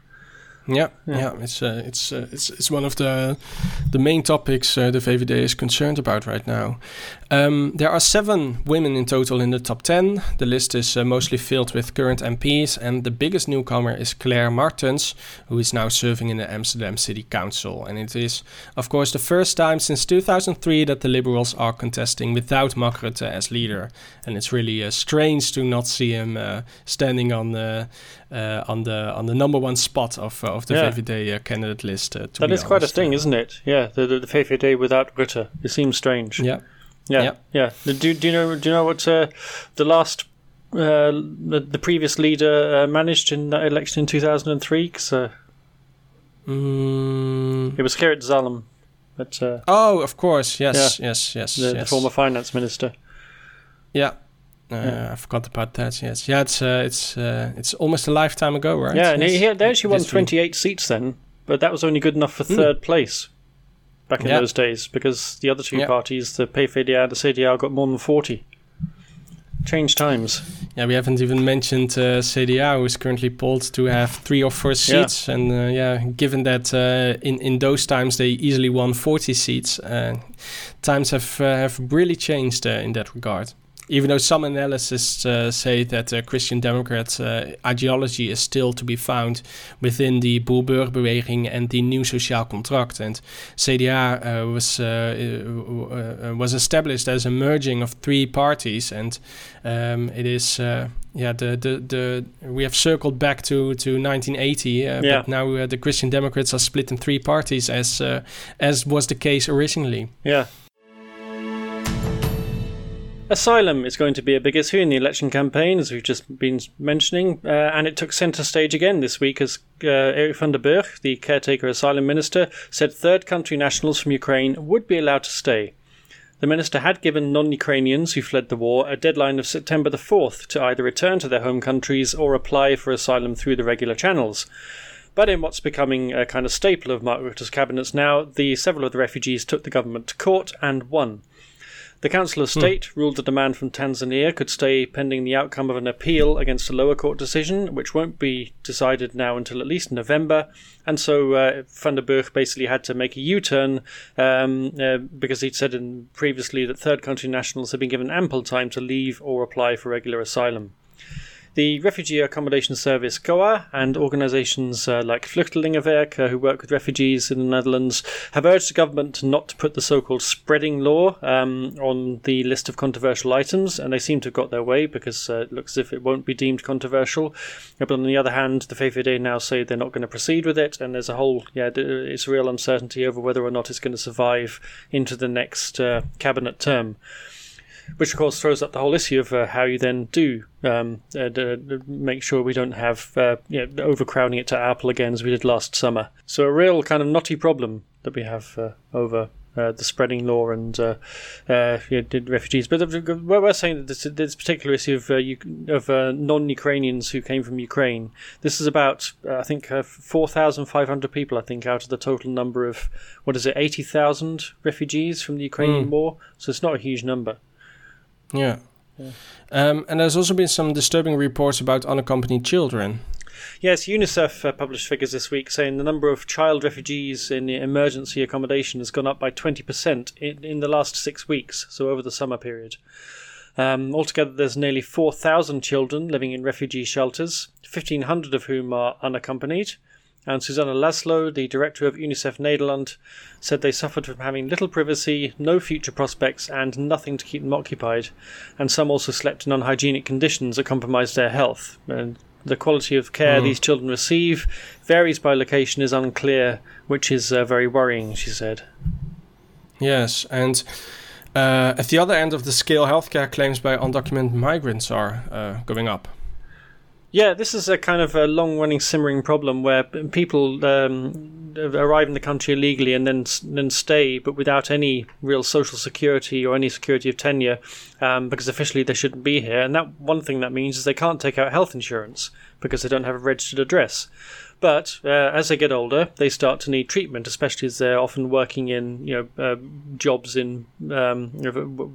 Yeah, Yeah. yeah, it's uh, it's uh, it's it's one of the the main topics uh, the VVD is concerned about right now. Um, there are seven women in total in the top ten. The list is uh, mostly filled with current MPs, and the biggest newcomer is Claire Martens, who is now serving in the Amsterdam City Council. And it is, of course, the first time since 2003 that the Liberals are contesting without Mark Rutte as leader. And it's really uh, strange to not see him uh, standing on the uh, on the on the number one spot of uh, of the Yeah. VVD uh, candidate list. Uh, to That is quite a honest. sting, isn't it? Yeah, the the, the VVD without Rutte. It seems strange. Yeah. yeah, Yeah. yeah. Do, do you know? Do you know what uh, the last uh, the, the previous leader uh, managed in that election in two thousand and three? Because uh, Mm, it was Gerrit Zalm, but uh, oh, of course. Yes. Yes. Yes. the, the former finance minister. Yeah. Uh, I forgot about that. Yes. Yeah. It's uh, it's uh, it's almost a lifetime ago, right? Yeah, and he, they actually won twenty eight seats then, but that was only good enough for third place back in Hmm. Yeah. those days because the other two Yeah. parties, the PVDA and the CDA, got more than forty. Change times. Yeah, we haven't even mentioned uh, CDA, who is currently polled to have three or four seats. And uh, yeah, given that uh, in in those times they easily won 40 seats, uh, times have uh, have really changed uh, in that regard. Even though some analysts uh, say that uh, Christian Democrat uh, ideology is still to be found within the Boerburgerbeweging and the New Social Contract, and CDA uh, was uh, uh, uh, was established as a merging of three parties, and um, it is uh, yeah the, the the we have circled back to to 1980, uh, Yeah. but now uh, the Christian Democrats are split in three parties as uh, as was the case originally. Yeah. Asylum is going to be a big issue in the election campaign, as we've just been mentioning, uh, and it took centre stage again this week as uh, Eric van der Burg, the caretaker asylum minister, said third country nationals from Ukraine would be allowed to stay. The minister had given non Ukrainians who fled the war a deadline of September the 4th to either return to their home countries or apply for asylum through the regular channels. But in what's becoming a kind of staple of Mark Rutte's cabinets now, the several of the refugees took the government to court and won. The Council of State hmm. ruled the demand from Tanzania could stay pending the outcome of an appeal against a lower court decision, which won't be decided now until at least November. And so uh, Van der Burg basically had to make a U turn um, uh, because he'd said in previously that third country nationals had been given ample time to leave or apply for regular asylum. The Refugee Accommodation Service COA and organisations uh, like Vluchtelingenwerk, uh, who work with refugees in the Netherlands, have urged the government not to put the so called spreading law um, on the list of controversial items, and they seem to have got their way because uh, it looks as if it won't be deemed controversial. But on the other hand, the VVD now say they're not going to proceed with it, and there's a whole, yeah, it's real uncertainty over whether or not it's going to survive into the next uh, cabinet term which of course throws up the whole issue of uh, how you then do um, uh, make sure we don't have uh, you know, overcrowding it Ter Apel again as we did last summer. So a real kind of knotty problem that we have uh, over uh, the spreading law and uh, uh, refugees. But we're saying that this, this particular issue of, uh, of uh, non-Ukrainians who came from Ukraine, this is about I think 4,500 people. I think out of the total number of what is it, 80,000 refugees from the Ukrainian mm. war. So it's not a huge number. Yeah. yeah. Um, and there's also been some disturbing reports about unaccompanied children. Yes, UNICEF uh, published figures this week saying the number of child refugees in emergency accommodation has gone up by 20% in, in the last six weeks, so over the summer period. Um, altogether, there's nearly 4,000 children living in refugee shelters, 1,500 of whom are unaccompanied. And Suzanne Laszlo, the director of UNICEF Nederland, said they suffered from having little privacy, no future prospects, and nothing to keep them occupied. And some also slept in unhygienic conditions that compromised their health. And the quality of care mm. these children receive varies by location, is unclear, which is uh, very worrying, she said. Yes, and uh, at the other end of the scale, healthcare claims by undocumented migrants are uh, going up. Yeah, this is a kind of a long-running simmering problem where people um, arrive in the country illegally and then then stay, but without any real social security or any security of tenure, um, because officially they shouldn't be here. And that one thing that means is they can't take out health insurance because they don't have a registered address. But uh, as they get older, they start to need treatment, especially as they're often working in you know uh, jobs in um,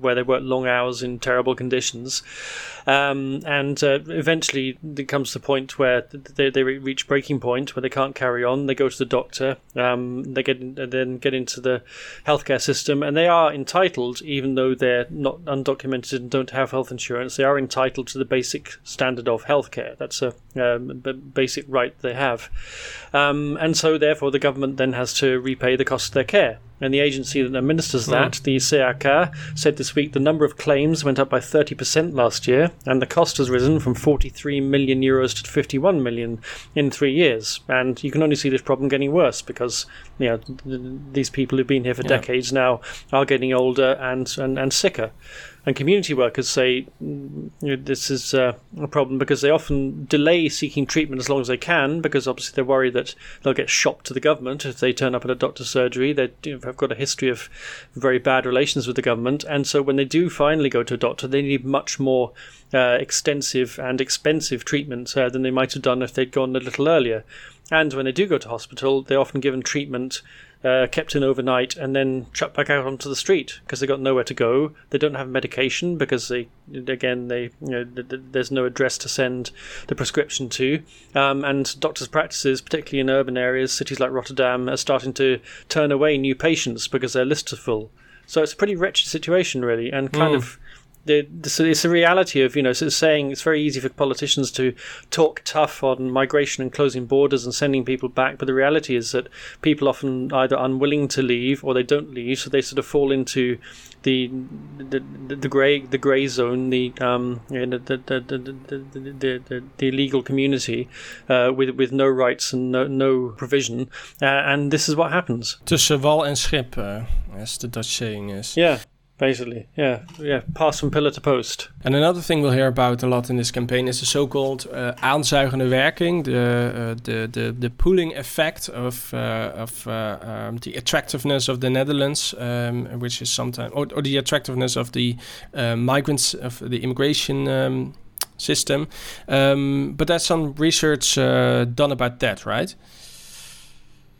where they work long hours in terrible conditions, um, and uh, eventually it comes to the point where they, they reach breaking point where they can't carry on. They go to the doctor, um, they get then get into the healthcare system, and they are entitled, even though they're not undocumented and don't have health insurance, they are entitled to the basic standard of healthcare. That's a um, basic right they have. Um, and so, therefore, the government then has to repay the cost of their care. And the agency that administers hmm. that, mm. the CAK, said this week the number of claims went up by 30% last year, and the cost has risen from 43 million euros to 51 million in three years. And you can only see this problem getting worse because you know these people who've been here for yeah. decades now are getting older and, and, and sicker. And community workers say you know, this is uh, a problem because they often delay seeking treatment as long as they can because obviously they're worried that they'll get shopped to the government if they turn up at a doctor's surgery. They have got a history of very bad relations with the government, and so when they do finally go to a doctor, they need much more uh, extensive and expensive treatment uh, than they might have done if they'd gone a little earlier. And when they do go to hospital, they're often given treatment uh, kept in overnight, and then chucked back out onto the street because they got nowhere to go. They don't have medication because they, again, they you know, there's no address to send the prescription to. Um, and doctors' practices, particularly in urban areas, cities like Rotterdam, are starting to turn away new patients because their lists are full. So it's a pretty wretched situation, really, and kind mm. of the, it's a reality of you know it's saying it's very easy for politicians to talk tough on migration and closing borders and sending people back, but the reality is that people often either unwilling to leave or they don't leave, so they sort of fall into the the, the, the grey the grey zone, the um you know, the, the, the, the, the, the illegal community uh, with with no rights and no, no provision, uh, and this is what happens. Tussen wal en schip, uh, as the Dutch saying is. Yeah. Basically, yeah, yeah, pass from pillar to post. And another thing we'll hear about a lot in this campaign is the so-called uh, aanzuigende werking, the, uh, the the the pooling effect of uh, of uh, um, the attractiveness of the Netherlands, um, which is sometimes or, or, the attractiveness of the uh, migrants of the immigration. Um, system, um, but there's some research uh, done about that, right?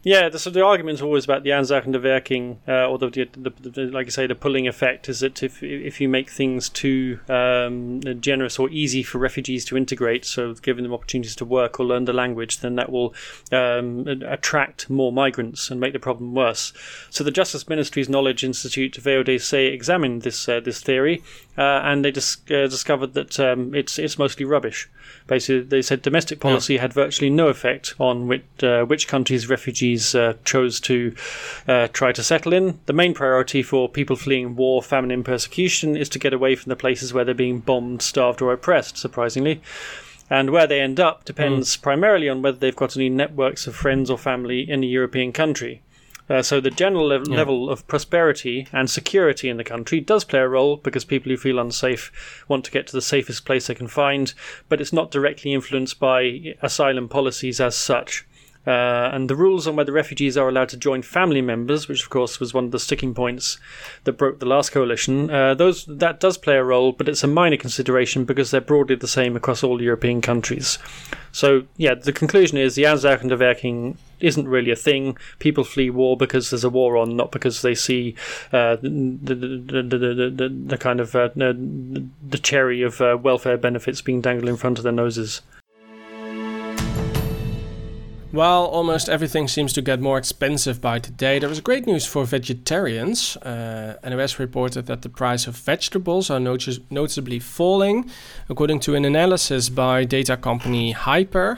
Yeah, the, so the argument is always about the aanzuigende werking, uh, or the, the, the, the, like I say, the pulling effect is that if if you make things too um, generous or easy for refugees to integrate, so giving them opportunities to work or learn the language, then that will um, attract more migrants and make the problem worse. So the Justice Ministry's Knowledge Institute, WODC, examined this uh, this theory, uh, and they dis- uh, discovered that um, it's it's mostly rubbish. Basically, they said domestic policy yeah. had virtually no effect on which, uh, which countries refugees uh, chose to uh, try to settle in. The main priority for people fleeing war, famine, and persecution is to get away from the places where they're being bombed, starved, or oppressed, surprisingly. And where they end up depends mm. primarily on whether they've got any networks of friends or family in a European country. Uh, so the general level, yeah. level of prosperity and security in the country does play a role because people who feel unsafe want to get to the safest place they can find, but it's not directly influenced by asylum policies as such. Uh, and the rules on whether refugees are allowed to join family members, which of course was one of the sticking points that broke the last coalition, uh, those that does play a role, but it's a minor consideration because they're broadly the same across all European countries. So yeah, the conclusion is the aanzuigende werking isn't really a thing. People flee war because there's a war on, not because they see uh, the, the, the, the, the, kind of uh, the cherry of uh, welfare benefits being dangled in front of their noses. While almost everything seems to get more expensive by today, there is great news for vegetarians. Uh, NOS reported that the price of vegetables are notice- noticeably falling, according to an analysis by data company Hyper,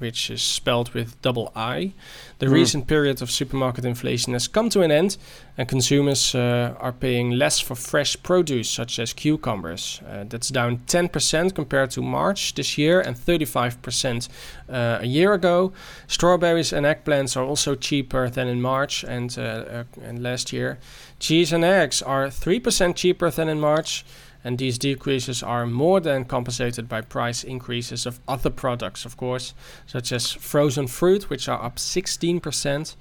which is spelled with double I. The mm. recent period of supermarket inflation has come to an end, and consumers uh, are paying less for fresh produce, such as cucumbers. Uh, that's down 10% compared to March this year and 35% uh, a year ago. Strawberries and eggplants are also cheaper than in March and, uh, uh, and last year. Cheese and eggs are 3% cheaper than in March and these decreases are more than compensated by price increases of other products, of course, such as frozen fruit, which are up 16%.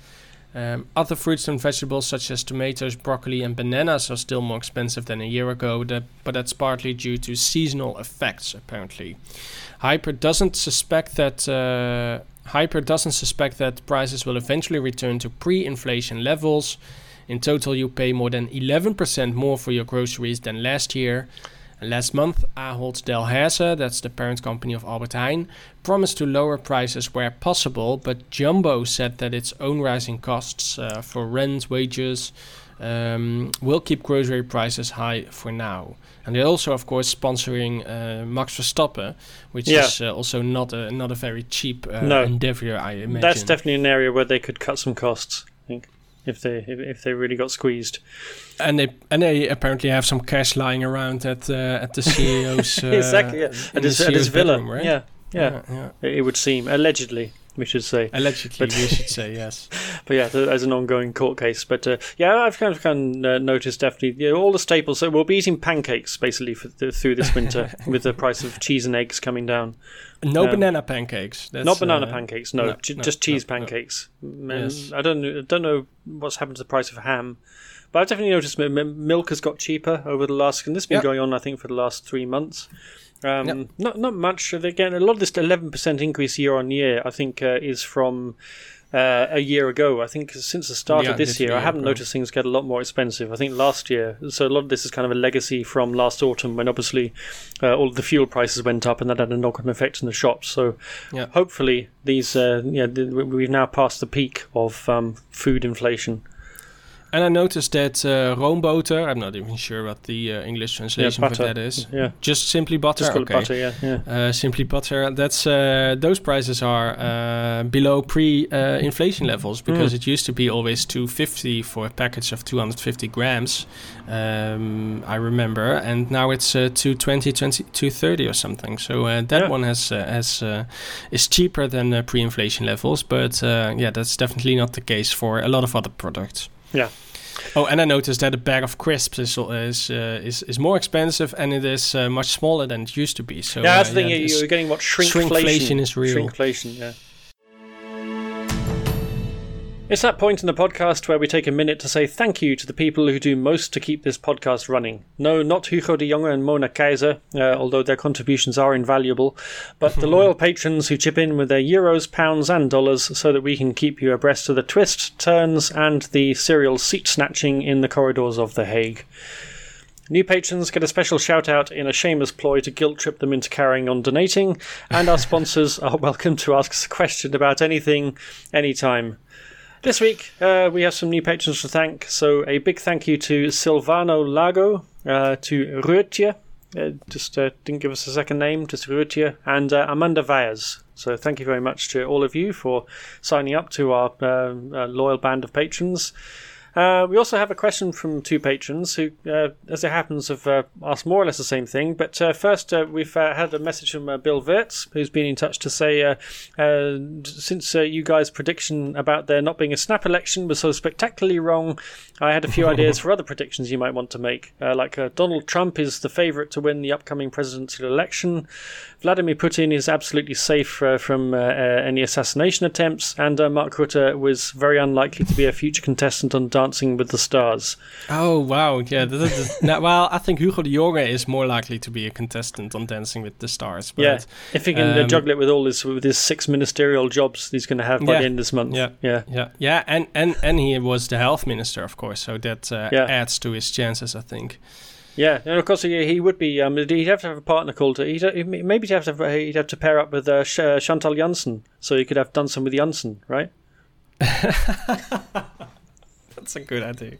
Um, other fruits and vegetables, such as tomatoes, broccoli, and bananas, are still more expensive than a year ago, that, but that's partly due to seasonal effects, apparently. Hyper doesn't suspect that. Uh, Hyper doesn't suspect that prices will eventually return to pre-inflation levels in total, you pay more than 11% more for your groceries than last year. And last month, Ahold Delhaize, that's the parent company of Albert Heijn, promised to lower prices where possible, but Jumbo said that its own rising costs uh, for rent, wages, um, will keep grocery prices high for now. And they're also, of course, sponsoring uh, Max Verstappen, which yeah. is uh, also not a not a very cheap uh, no. endeavor, I imagine. That's definitely an area where they could cut some costs if they if, they really got squeezed. And they and they apparently have some cash lying around at uh, at the CEO's uh, exactly yeah. at his, at his villa, bedroom, right? Yeah, yeah, yeah, yeah. It would seem allegedly we should say. Allegedly, but, we should say yes. but yeah, as an ongoing court case. But uh, yeah, I've kind of, kind of uh, noticed definitely you know, all the staples. So we'll be eating pancakes basically for, through this winter with the price of cheese and eggs coming down. No um, banana pancakes. That's, not banana uh, pancakes. No, no, j- no just cheese no, pancakes. Yes. I don't. I don't know what's happened to the price of ham. But I've definitely noticed milk has got cheaper over the last, and this has been going on, I think, for the last three months. Um, yep. Not not much. Again, a lot of this eleven percent increase year on year, I think, uh, is from uh, a year ago. I think since the start yeah, of this year, I haven't ago. noticed things get a lot more expensive. I think last year, so a lot of this is kind of a legacy from last autumn when obviously uh, all the fuel prices went up and that had a knock-on effect in the shops. So yeah. hopefully these, uh, yeah, we've now passed the peak of um, food inflation. And I noticed that uh, roomboter, I'm not even sure what the uh, English translation yeah, for that is. Yeah. Just simply butter. Just okay. butter, yeah. yeah. Uh, simply butter. That's uh, those prices are uh, below pre-inflation levels because mm. it used to be always 250 for a package of 250 grams. Um, I remember, and now it's uh, 220, 20, 230 or something. So uh, that yeah. one has has is cheaper than pre-inflation levels, but yeah, that's definitely not the case for a lot of other products. Yeah. Oh, and I noticed that a bag of crisps is is uh, is, is more expensive, and it is uh, much smaller than it used to be. So yeah, that's uh, the thing. Yeah, you're getting what shrinkflation. Shrinkflation is real. Shrinkflation, yeah. It's that point in the podcast where we take a minute to say thank you to the people who do most to keep this podcast running. No, not Hugo de Jonge and Mona Keijzer, uh, although their contributions are invaluable, but the loyal patrons who chip in with their euros, pounds, and dollars so that we can keep you abreast of the twists, turns, and the serial seat snatching in the corridors of The Hague. New patrons get a special shout out in a shameless ploy to guilt trip them into carrying on donating, and our sponsors are welcome to ask us a question about anything, anytime. This week, uh, we have some new patrons to thank. So, a big thank you to Silvano Lago, uh, to Ruotje, uh, just uh, didn't give us a second name, just Ruotje, and uh, Amanda Vyers. So, thank you very much to all of you for signing up to our uh, loyal band of patrons. Uh, we also have a question from two patrons who, uh, as it happens, have uh, asked more or less the same thing. But uh, first, uh, we've had a message from Bill Wirtz, who's been in touch to say, since you guys' prediction about there not being a snap election was so spectacularly wrong, I had a few ideas for other predictions you might want to make. like Donald Trump is the favourite to win the upcoming presidential election. Vladimir Putin is absolutely safe uh, from uh, uh, any assassination attempts, and uh, Mark Rutte was very unlikely to be a future contestant on Dancing with the Stars. Oh wow, yeah. now, well, I think Hugo de Jonge is more likely to be a contestant on Dancing with the Stars. But, yeah, if he can uh, um, juggle it with all his with his six ministerial jobs he's going to have by yeah, the end of this month. Yeah, yeah, yeah, yeah. And and and he was the health minister, of course, so that uh, yeah. adds to his chances, I think. Yeah, and of course he, he would be. Um, he'd have to have a partner called. He'd, maybe he'd have to. He'd have to pair up with uh, uh Chantal Janzen, so he could have done some with Janzen, right? That's a good idea.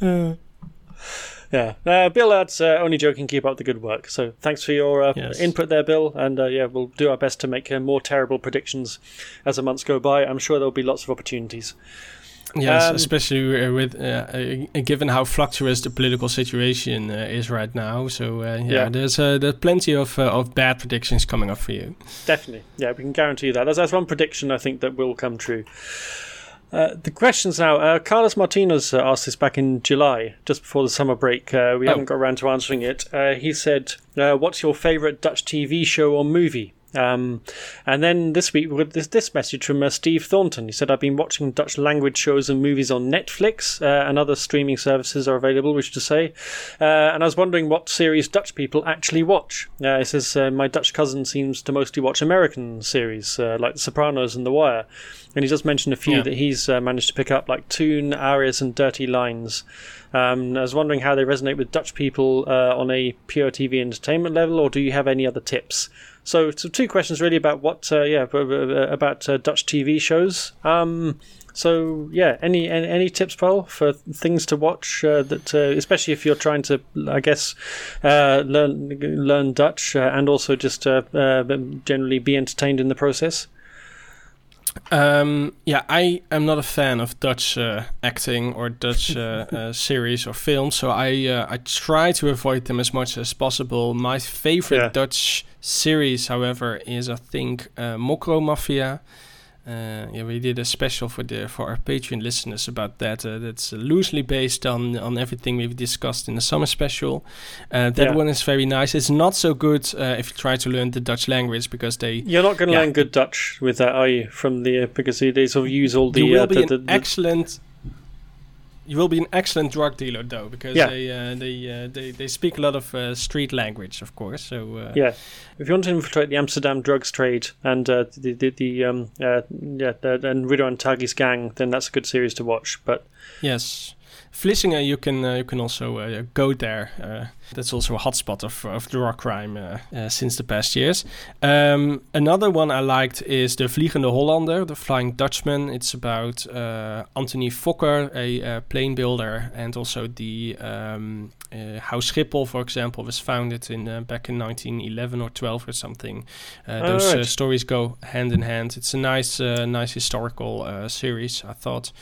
yeah, uh, Bill That's uh, only joking. Keep up the good work. So thanks for your uh, yes. input there, Bill. And uh, yeah, we'll do our best to make uh, more terrible predictions as the months go by. I'm sure there'll be lots of opportunities. Yes, um, especially uh, with uh, uh, given how fluctuous the political situation uh, is right now. So uh, yeah, yeah, there's uh, there's plenty of of bad predictions coming up for you. Definitely, yeah, we can guarantee you that. That's, that's one prediction I think that will come true. the questions now. Carlos Martinez asked this back in July, just before the summer break. we oh. haven't got around to answering it. he said, "What's your favourite Dutch TV show or movie?" Um, and then this week, with this, this message from uh, Steve Thornton. He said, I've been watching Dutch language shows and movies on Netflix uh, and other streaming services are available, which to say. Uh, and I was wondering what series Dutch people actually watch. Uh, he says, uh, My Dutch cousin seems to mostly watch American series uh, like The Sopranos and The Wire. And he just mentioned a few yeah. that he's managed to pick up, like Toon, Ares, and Dirty Lines. Um, I was wondering how they resonate with Dutch people on a pure TV entertainment level, or do you have any other tips? So, so two questions really about what, uh, yeah, about uh, Dutch TV shows. Um, so yeah, any, any, any tips, Paul, for things to watch uh, that, uh, especially if you're trying to, I guess, uh, learn learn Dutch uh, and also just generally be entertained in the process. Um, yeah, I am not a fan of Dutch uh, acting or Dutch uh, uh, series or films, so I uh, I try to avoid them as much as possible. My favorite yeah. Dutch series, however, is I think uh, Mocro Mafia. Uh, yeah, we did a special for the for our Patreon listeners about that. Uh, that's loosely based on on everything we've discussed in the summer special. Uh, that yeah. one is very nice. It's not so good uh, if you try to learn the Dutch language because they. You're not going to yeah. learn good Dutch with that, are you? From the uh, because they sort of use all the. You will uh, be the, an the, excellent you will be an excellent drug dealer though, because yeah. they uh, they, uh, they they speak a lot of uh, street language, of course. So uh, yeah, if you want to infiltrate the Amsterdam drugs trade and uh, the the, the um, uh, yeah the, and Ridouan Taghi's gang, then that's a good series to watch. But yes, Vlissingen, you can you can also go there that's also a hotspot of, of drug crime uh, uh, since the past years. Um, another one I liked is the Vliegende Hollander, the Flying Dutchman. It's about uh, Anthony Fokker, a, a, plane builder, and also the um, uh, how Schiphol, for example, was founded in uh, back in 1911 or 12 or something. Uh, those right. stories go hand in hand. It's a nice, nice historical series, I thought.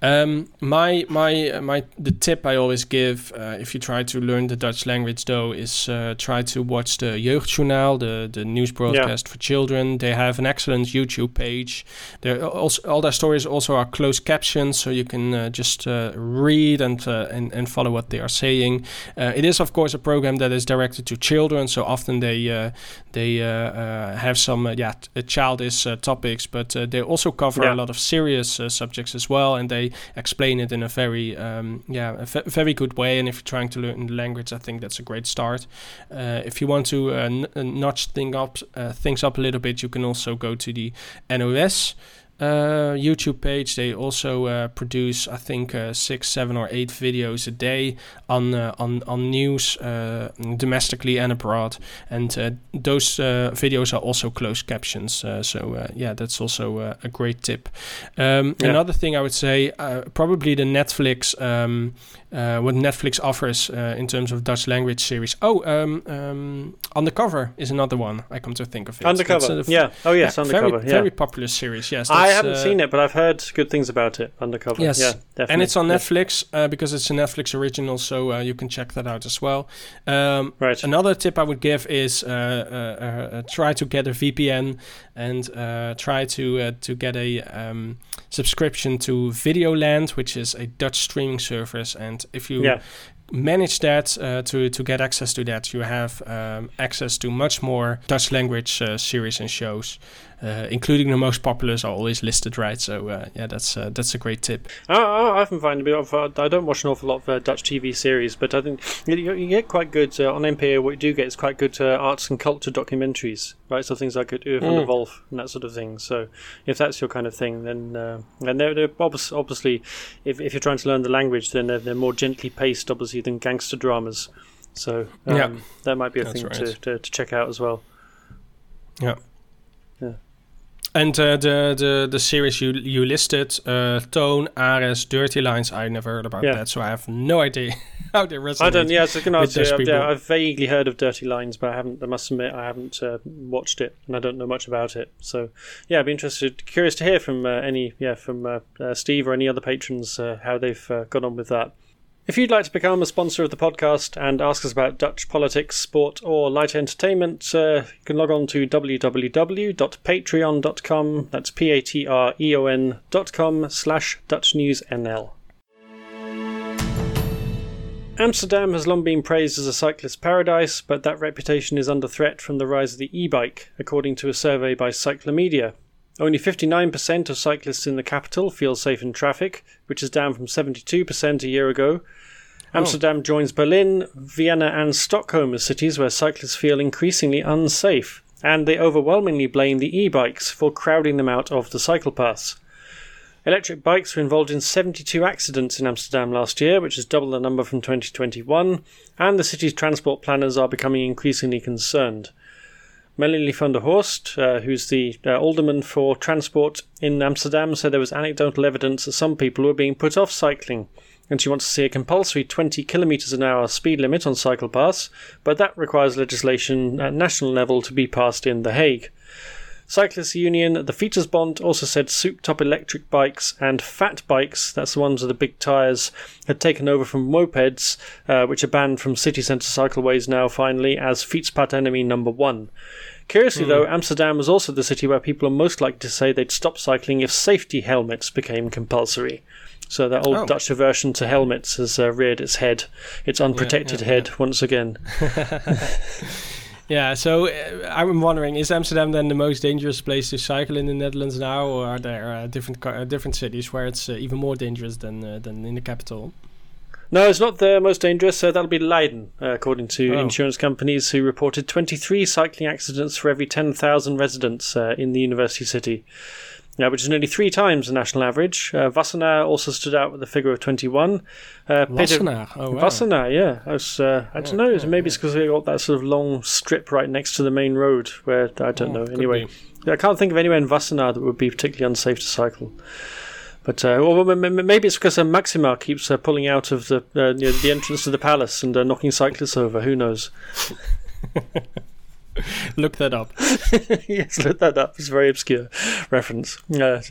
Um, my my my my the tip I always give uh, if you try to learn the Dutch language though is uh, try to watch the Jeugdjournaal, the the news broadcast yeah. for children. They have an excellent YouTube page. There also all their stories also are closed captions, so you can uh, just uh, read and, uh, and and follow what they are saying. Uh, it is of course a program that is directed to children, so often they they have some yeah childish topics, but they also cover yeah. a lot of serious subjects as well, and they explain it in a very um, yeah a very good way. And if you're trying to learn the language, I think that's a great start. Uh, if you want to uh, uh, notch thing up uh, things up a little bit, you can also go to the NOS uh, YouTube page. They also uh, produce, I think, uh, six, seven, or eight videos a day on uh, on on news uh, domestically and abroad. And uh, those videos are also closed captions. so yeah, that's also a great tip. Um, yeah. Another thing I would say, probably the Netflix. Um, uh, what Netflix offers uh, in terms of Dutch language series. Oh, um, um, Undercover is another one. I come to think of it. Undercover, yeah. Oh yes, yeah, Undercover. Very, yeah. very popular series. Yes, I haven't uh, seen it, but I've heard good things about it. Undercover. Yes, yeah, definitely. And it's on Netflix uh, because it's a Netflix original, so uh, you can check that out as well. Um, right. Another tip I would give is uh, try to get a VPN and try to to get a um, subscription to Videoland, which is a Dutch streaming service, and if you yeah. manage that uh, to to get access to that, you have um, access to much more Dutch language uh, series and shows uh, including the most populars are always listed right. So uh, yeah, that's uh, that's a great tip. I, I often find a bit of uh, I don't watch an awful lot of uh, Dutch TV series, but I think you, you get quite good uh, on NPO. What you do get is quite good arts and culture documentaries, right? So things like Uur van mm. Wolf and that sort of thing. So if that's your kind of thing, then and they're, they're obviously if, if you're trying to learn the language, then they're, they're more gently paced, obviously, than gangster dramas. So um, yeah, that might be a thing right. to, to, to check out as well. Yeah. And uh, the, the the series you you listed, uh, Toon, Ares, Dirty Lines, I never heard about yeah. that, so I have no idea how they resonate. I don't. Yeah, so can ask you, yeah, I've vaguely heard of Dirty Lines, but I haven't. I must admit, I haven't uh, watched it, and I don't know much about it. So, yeah, I'd be interested, curious to hear from uh, any, yeah, from uh, uh, Steve or any other patrons how they've got on with that. If you'd like to become a sponsor of the podcast and ask us about Dutch politics, sport, or light entertainment, uh, you can log on to www.patreon.com. That's P-A-T-R-E-O-N dot com slash DutchNewsNL. Amsterdam has long been praised as a cyclist paradise, but that reputation is under threat from the rise of the e-bike, according to a survey by Cyclomedia. Only 59% of cyclists in the capital feel safe in traffic, which is down from 72% a year ago. Oh. Amsterdam joins Berlin, Vienna, and Stockholm as cities where cyclists feel increasingly unsafe, and they overwhelmingly blame the e bikes for crowding them out of the cycle paths. Electric bikes were involved in 72 accidents in Amsterdam last year, which is double the number from 2021, and the city's transport planners are becoming increasingly concerned. Melanie van der Horst, uh, who's the uh, alderman for transport in Amsterdam, said there was anecdotal evidence that some people were being put off cycling, and she wants to see a compulsory 20 kilometres an hour speed limit on cycle paths, but that requires legislation at national level to be passed in The Hague. Cyclists Union, the Fietsersbond, also said souped top electric bikes and fat bikes, that's the ones with the big tyres, had taken over from mopeds, uh, which are banned from city centre cycleways now finally as Fietspad enemy number one. Curiously, mm. though, Amsterdam was also the city where people are most likely to say they'd stop cycling if safety helmets became compulsory. So that old oh. Dutch aversion to helmets has uh, reared its head, its unprotected yeah, yeah, head, yeah. once again. Yeah, so uh, I'm wondering, is Amsterdam then the most dangerous place to cycle in the Netherlands now, or are there uh, different uh, different cities where it's uh, even more dangerous than uh, than in the capital? No, it's not the most dangerous. So that'll be Leiden, uh, according to oh. insurance companies who reported 23 cycling accidents for every 10,000 residents in the university city uh, which is nearly three times the national average. Uh, Wassenaar also stood out with a figure of 21. Uh, Wassenaar, oh wow. Wassenaar, yeah. I, was, uh, I don't know, maybe it's because we got that sort of long strip right next to the main road where, I don't oh, know. Anyway, I can't think of anywhere in Wassenaar that would be particularly unsafe to cycle. But uh, well, maybe it's because uh, Maxima keeps uh, pulling out of the uh, the entrance to the palace and uh, knocking cyclists over. Who knows? Look that up. yes, look that up. It's a very obscure reference. Uh,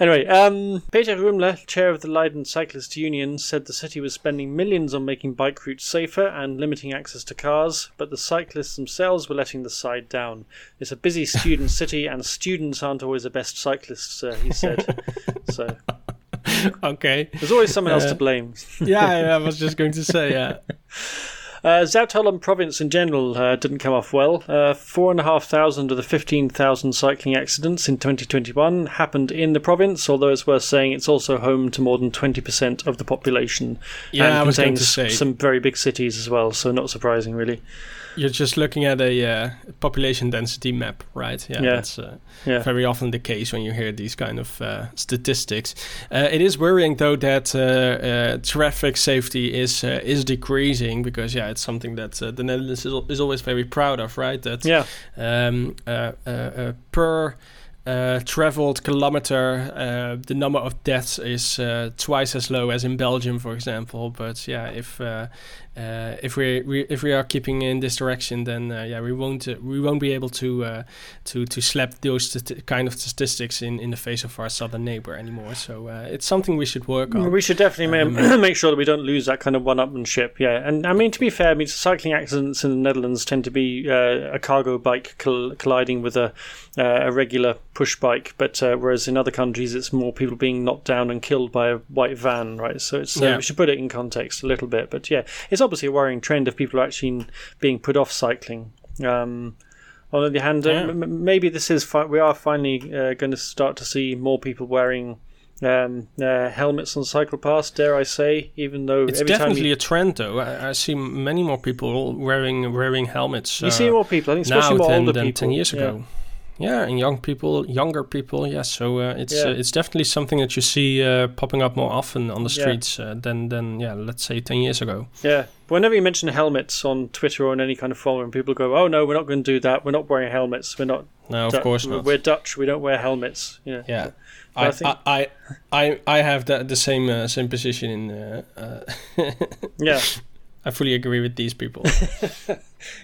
anyway, um, Peter Rumler, chair of the Leiden Cyclist Union, said the city was spending millions on making bike routes safer and limiting access to cars, but the cyclists themselves were letting the side down. It's a busy student city, and students aren't always the best cyclists, uh, he said. so. Okay. There's always someone else to blame. yeah, yeah, I was just going to say, yeah. Uh, Zuid-Holland province in general uh, didn't come off well. Uh, four and a half thousand of the 15,000 cycling accidents in 2021 happened in the province, although it's worth saying it's also home to more than 20% of the population. Yeah, and I was going contains to say. some very big cities as well, so not surprising really. You're just looking at a uh, population density map, right? Yeah, Yeah. that's uh, Yeah. very often the case when you hear these kind of uh, statistics. Uh, it is worrying though that uh, uh, traffic safety is uh, is decreasing because yeah, it's something that uh, the Netherlands is, al- is always very proud of, right? That Yeah, um, uh, uh, uh, per uh, traveled kilometer, uh, the number of deaths is uh, twice as low as in Belgium, for example. But yeah, if uh, if we, we if we are keeping in this direction, then uh, yeah, we won't uh, we won't be able to uh, to to slap those kind of statistics in, in the face of our southern neighbor anymore. So uh, it's something we should work on. we should definitely ma- Um, make sure that we don't lose that kind of one-upmanship. Yeah, and I mean to be fair, I mean cycling accidents in the Netherlands tend to be uh, a cargo bike coll- colliding with a uh, a regular push bike, but uh, whereas in other countries it's more people being knocked down and killed by a white van, right? So it's uh, Yeah. we should put it in context a little bit, but yeah, it's obviously a worrying trend if people are actually being put off cycling. Um, on the other hand, uh, Yeah. m- maybe this is fi- we are finally uh, going to start to see more people wearing um, uh, helmets on cycle paths. Dare I say, even though It's definitely you, a trend, though. I, I see many more people wearing wearing helmets. you uh, see more people, I think, especially now more than, older than people. 10 years ago. Yeah, and young people, younger people, yes. So uh, it's Yeah. uh, it's definitely something that you see uh, popping up more often on the Yeah. streets uh, than than yeah, let's say 10 years ago. Yeah. Whenever you mention helmets on Twitter or in any kind of forum, people go, "Oh no, we're not going to do that. We're not wearing helmets. We're not. No, of Du- course not. We're Dutch. We don't wear helmets." Yeah. yeah. But I I, think- I, I, I, have the, the same uh, same position in. Uh, uh, Yeah. I fully agree with these people.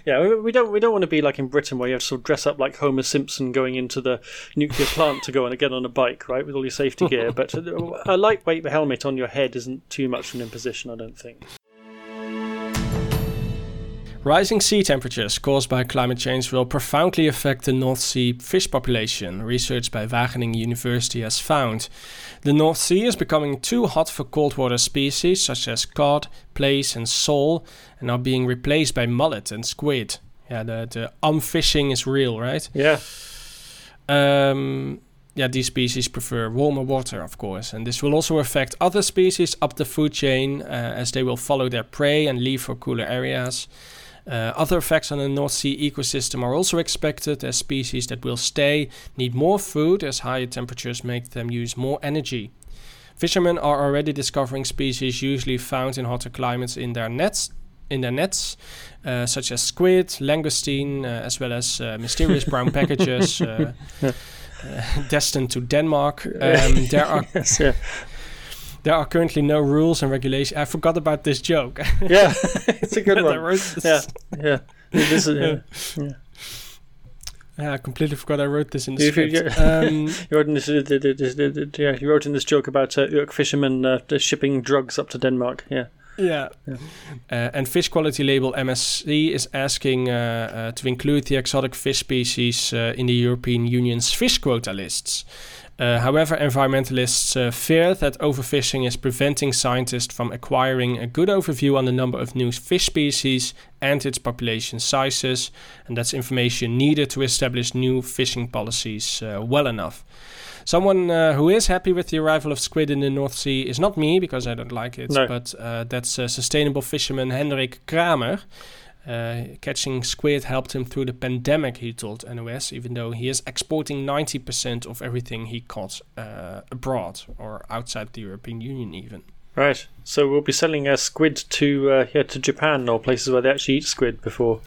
Yeah, we- don't we don't want to be like in Britain where you have to sort of dress up like Homer Simpson going into the nuclear plant to go and get on a bike, right, with all your safety gear. But a lightweight helmet on your head isn't too much of an imposition, I don't think. Rising sea temperatures caused by climate change will profoundly affect the North Sea fish population, research by Wageningen University has found. The North Sea is becoming too hot for cold water species such as cod, plaice, and sole, and are being replaced by mullet and squid. Yeah, the, the umfishing is real, right? Yeah, Um, yeah, these species prefer warmer water, of course, and this will also affect other species up the food chain uh, as they will follow their prey and leave for cooler areas. Uh, other effects on the North Sea ecosystem are also expected as species that will stay need more food as higher temperatures make them use more energy. Fishermen are already discovering species usually found in hotter climates in their nets, in their nets, uh, such as squid, langoustine, uh, as well as uh, mysterious brown packages uh, uh, destined to Denmark. Um, there are yes, yeah, there are currently no rules and regulations. I forgot about this joke. yeah. it's a good I one. Yeah, yeah. This is, yeah. Yeah, I completely forgot I wrote this in the If you- script. Um, You wrote in this, th- th- th- th- th- yeah, you wrote in this joke about uh, Urk fishermen uh, shipping drugs up to Denmark. Yeah, Yeah. Uh, and fish quality label MSC is asking uh, uh, to include the exotic fish species uh, in the European Union's fish quota lists. Uh, however, environmentalists uh, fear that overfishing is preventing scientists from acquiring a good overview on the number of new fish species and its population sizes, and that's information needed to establish new fishing policies uh, well enough. Someone uh, who is happy with the arrival of squid in the North Sea is not me because I don't like it, No. but uh, that's uh, sustainable fisherman Hendrik Kramer. Uh, catching squid helped him through the pandemic, he told NOS, even though he is exporting 90% of everything he caught uh, abroad or outside the European Union, even. right. So we'll be selling uh, squid to uh, yeah to Japan or places where they actually eat squid before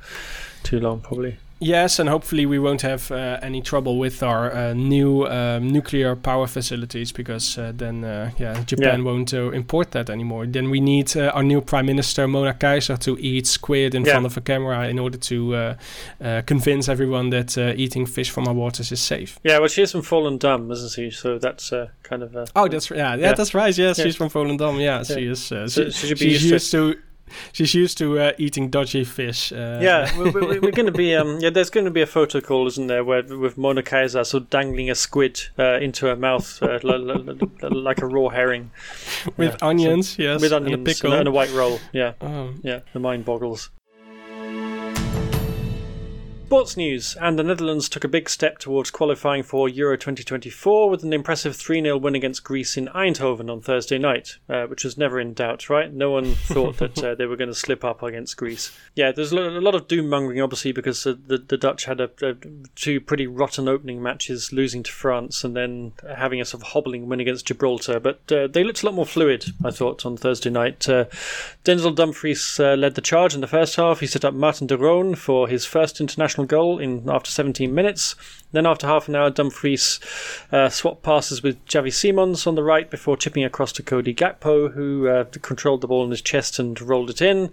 too long, probably. Yes, and hopefully we won't have uh, any trouble with our uh, new um, nuclear power facilities because uh, then, uh, yeah, Japan Yeah. won't uh, import that anymore. Then we need uh, our new prime minister Mona Keijzer to eat squid in Yeah. front of a camera in order to uh, uh, convince everyone that uh, eating fish from our waters is safe. Yeah, well, she she's from Volendam, isn't she? So that's uh, kind of. Oh, that's yeah, yeah, Yeah. that's right. Yes, Yeah. she's from Volendam. Yeah, she is. Uh, she, she should be she's used to used to. She's used to uh, eating dodgy fish. Uh, yeah, we, we, we're going to be. Um, yeah, there's going to be a photo call, isn't there, where with Mona Keijzer sort of dangling a squid uh, into her mouth uh, li- li- li- like a raw herring with Yeah, so- onions. yes, with and a onions and pickle. a, and a white roll. Yeah, Oh. yeah, the mind boggles. Sports news, and the Netherlands took a big step towards qualifying for Euro 2024 with an impressive 3 0 win against Greece in Eindhoven on Thursday night, uh, which was never in doubt, right? No one thought that uh, they were going to slip up against Greece. Yeah, there's a lot of doom mongering, obviously, because uh, the, the Dutch had a, a, two pretty rotten opening matches, losing to France and then having a sort of hobbling win against Gibraltar. But uh, they looked a lot more fluid, I thought, on Thursday night. Uh, Denzel Dumfries uh, led the charge in the first half. He set up Marten de Roon for his first international goal in after 17 minutes. Then, after half an hour, Dumfries uh, swapped passes with Xavi Simons on the right before chipping across to Cody Gakpo, who uh, controlled the ball in his chest and rolled it in.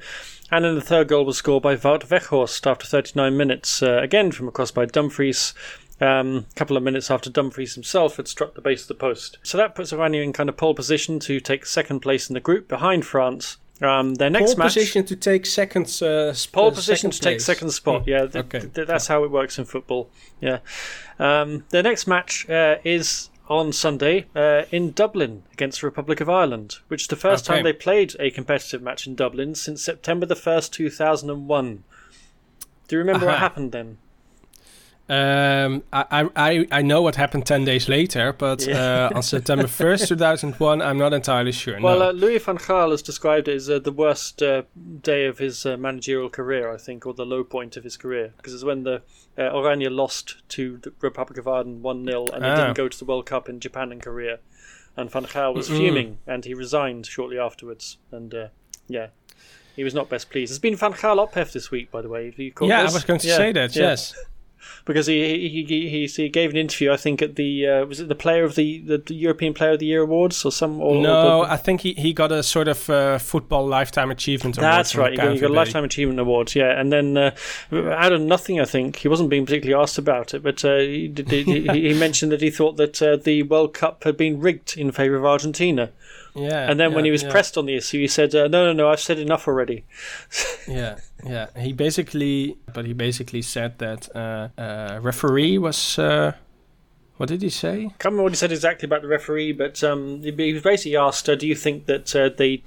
And then the third goal was scored by Wout Weghorst after 39 minutes, uh, again from across by Dumfries. Um, a couple of minutes after Dumfries himself had struck the base of the post. So that puts Oranje in kind of pole position to take second place in the group behind France. Um, their next Pole match, position to take second. Uh, sp- pole uh, position to second take second spot. Hmm. Yeah, th- Okay. th- that's how it works in football. Yeah. Um, their next match uh, is on Sunday uh, in Dublin against the Republic of Ireland, which is the first Okay. time they played a competitive match in Dublin since September the first, two thousand and one. Do you remember what happened then? Um, I, I I know what happened ten days later, but Yeah. uh, on September first, two thousand one, I'm not entirely sure. Well, no. uh, Louis van Gaal has described it as uh, the worst uh, day of his uh, managerial career, I think, or the low point of his career, because it's when the uh, Oranje lost to the Republic of Ireland 1 0 and they Ah. didn't go to the World Cup in Japan and Korea. And Van Gaal was Mm-mm. fuming and he resigned shortly afterwards. And uh, yeah, he was not best pleased. It's been Van Gaal Ophef this week, by the way. You yeah, this? I was going to Yeah, say that. yeah. Yes. Because he he, he he he gave an interview. I think at the uh, was it the Player of the, the the European Player of the Year awards or some or, or no, the- I think he, he got a sort of uh, football lifetime achievement award. That's right. You got, got a lifetime achievement award, yeah. And then uh, out of nothing, I think he wasn't being particularly asked about it, but uh, he, did- he, he he mentioned that he thought that uh, the World Cup had been rigged in favour of Argentina. Yeah. And then when he was yeah. pressed on the issue, he said, uh, "No, no, no, I've said enough already." Yeah, yeah. He basically, but he basically said that uh, uh, referee was. Uh, what did he say? can't remember what he said exactly about the referee, but um, he was basically asked, uh, "Do you think that uh, they,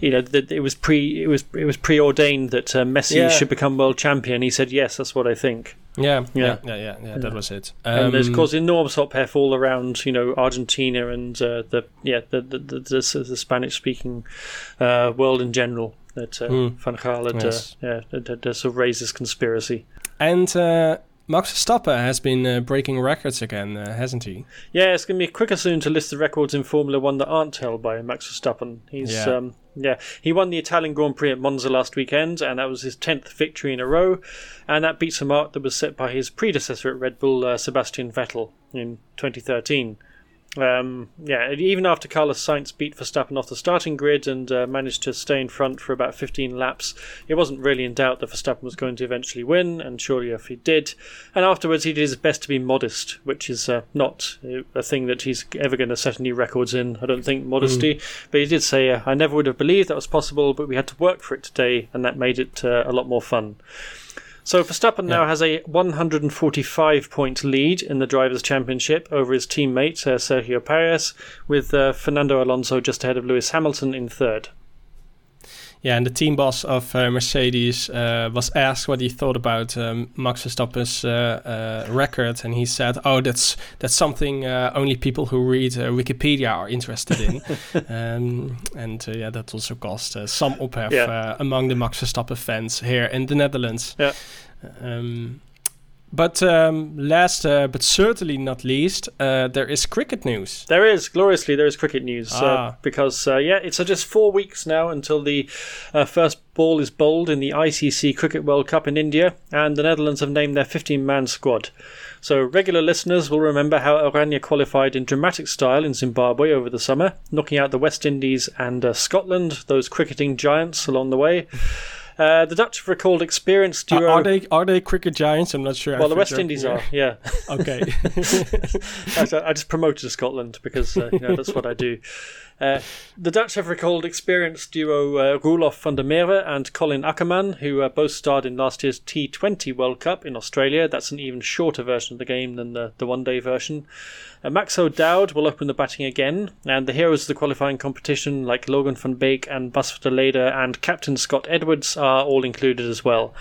you know, that it was pre it was it was preordained that uh, Messi Yeah. should become world champion?" He said, "Yes, that's what I think." Yeah, Yeah. yeah, yeah, yeah. That was it. and there's Um, caused enormous ophef all around, you know, Argentina and uh, the yeah the the, the, Spanish speaking uh, world in general. That uh, Hmm. Van Gaal had, yeah, had, sort of raised this conspiracy. And uh, Max Verstappen has been uh, breaking records again, uh, hasn't he? Yeah, it's going to be quicker soon to list the records in Formula One that aren't held by Max Verstappen. He's Yeah. um, yeah, he won the Italian Grand Prix at Monza last weekend, and that was his tenth victory in a row, and that beats a mark that was set by his predecessor at Red Bull, uh, Sebastian Vettel, in 2013. Um, yeah, even after Carlos Sainz beat Verstappen off the starting grid and uh, managed to stay in front for about 15 laps, it wasn't really in doubt that Verstappen was going to eventually win, and surely if he did. And afterwards, he did his best to be modest, which is uh, not a thing that he's ever going to set any records in. I don't think modesty, but he did say, uh, "I never would have believed that was possible, but we had to work for it today, and that made it uh, a lot more fun." So Verstappen now has a 145 point lead in the Drivers' Championship over his teammate uh, Sergio Perez, with uh, Fernando Alonso just ahead of Lewis Hamilton in third. Yeah, and the team boss of uh, Mercedes uh, was asked what he thought about um, Max Verstappen's uh, uh, record, and he said, "Oh, that's that's something uh, only people who read uh, Wikipedia are interested in." um, and uh, yeah, that also caused uh, some ophef Yeah. uh, among the Max Verstappen fans here in the Netherlands. Yeah. Um, But um, last, uh, but certainly not least, uh, there is cricket news. There is gloriously there is cricket news uh, Ah. because uh, yeah, it's uh, just four weeks now until the uh, first ball is bowled in the ICC Cricket World Cup in India, and the Netherlands have named their 15-man squad. So regular listeners will remember how Oranje qualified in dramatic style in Zimbabwe over the summer, knocking out the West Indies and uh, Scotland, those cricketing giants along the way. Uh, the Dutch have recalled experienced duo. are they are they cricket giants? I'm not sure. well, the West Indies are, yeah. Okay. I, I just promoted Scotland because uh, you know, that's what I do. Uh, the Dutch have recalled experienced duo uh, Roelof van der Merwe and Colin Ackermann, who uh, both starred in last year's T20 World Cup in Australia. That's an even shorter version of the game than the, the one day version. Uh, Max O'Dowd will open the batting again, and the heroes of the qualifying competition, like Logan van Beek and Bas van der and Captain Scott Edwards, are all included as well.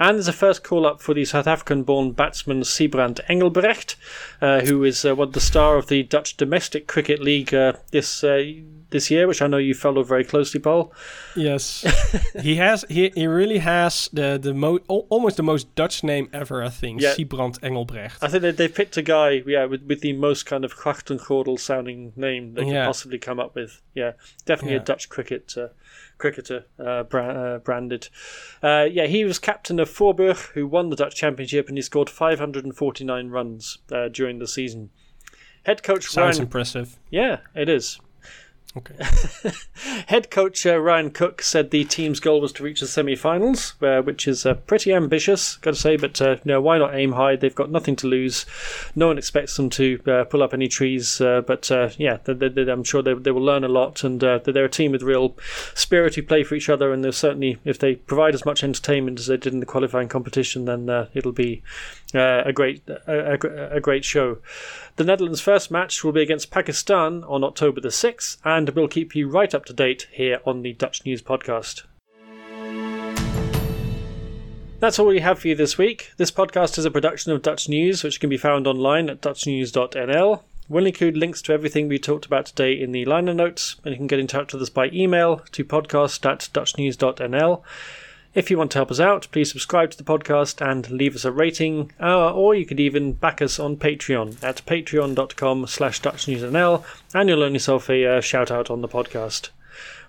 And there's a first call up for the South African born batsman Sybrand Engelbrecht, uh, who is uh, what the star of the Dutch Domestic Cricket League uh, this uh, this year, which I know you follow very closely, Paul. yes, he has. He, he really has the the mo- almost the most Dutch name ever. I think. Yeah. Sybrand Engelbrecht. I think they, they picked a guy, yeah, with, with the most kind of Grachtengordel sounding name they could Yeah. possibly come up with. Yeah, definitely Yeah. a Dutch cricket uh, cricketer uh, bra- uh, branded. Uh, yeah, he was captain of Voorburg, who won the Dutch Championship, and he scored 549 runs uh, during the season. Head coach Sounds Ryan, impressive. yeah, it is. Okay. Head coach uh, Ryan Cook said the team's goal was to reach the semi-finals, uh, which is uh, pretty ambitious, got to say. But uh, know, why not aim high? They've got nothing to lose. No one expects them to uh, pull up any trees. Uh, but yeah, they, they, they- I'm sure they, will learn a lot, and they're a team with real spirit who play for each other. And they're certainly, if they provide as much entertainment as they did in the qualifying competition, then it'll be a great a, a, a great show. The Netherlands' first match will be against Pakistan on October the 6th, and we'll keep you right up to date here on the Dutch News Podcast. That's all we have for you this week. This podcast is a production of Dutch News, which can be found online at dutchnews.nl. We'll include links to everything we talked about today in the liner notes, and you can get in touch with us by email to podcast at dutchnews.nl. If you want to help us out, please subscribe to the podcast and leave us a rating, uh, or you could even back us on Patreon at patreon.com slash dutchnewsnl, and you'll earn yourself a uh, shout out on the podcast.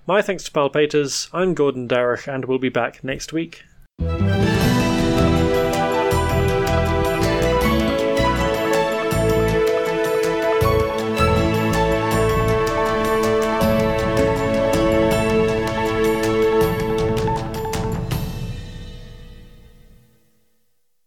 My thanks to Paul Peters, I'm Gordon Darroch, and we'll be back next week.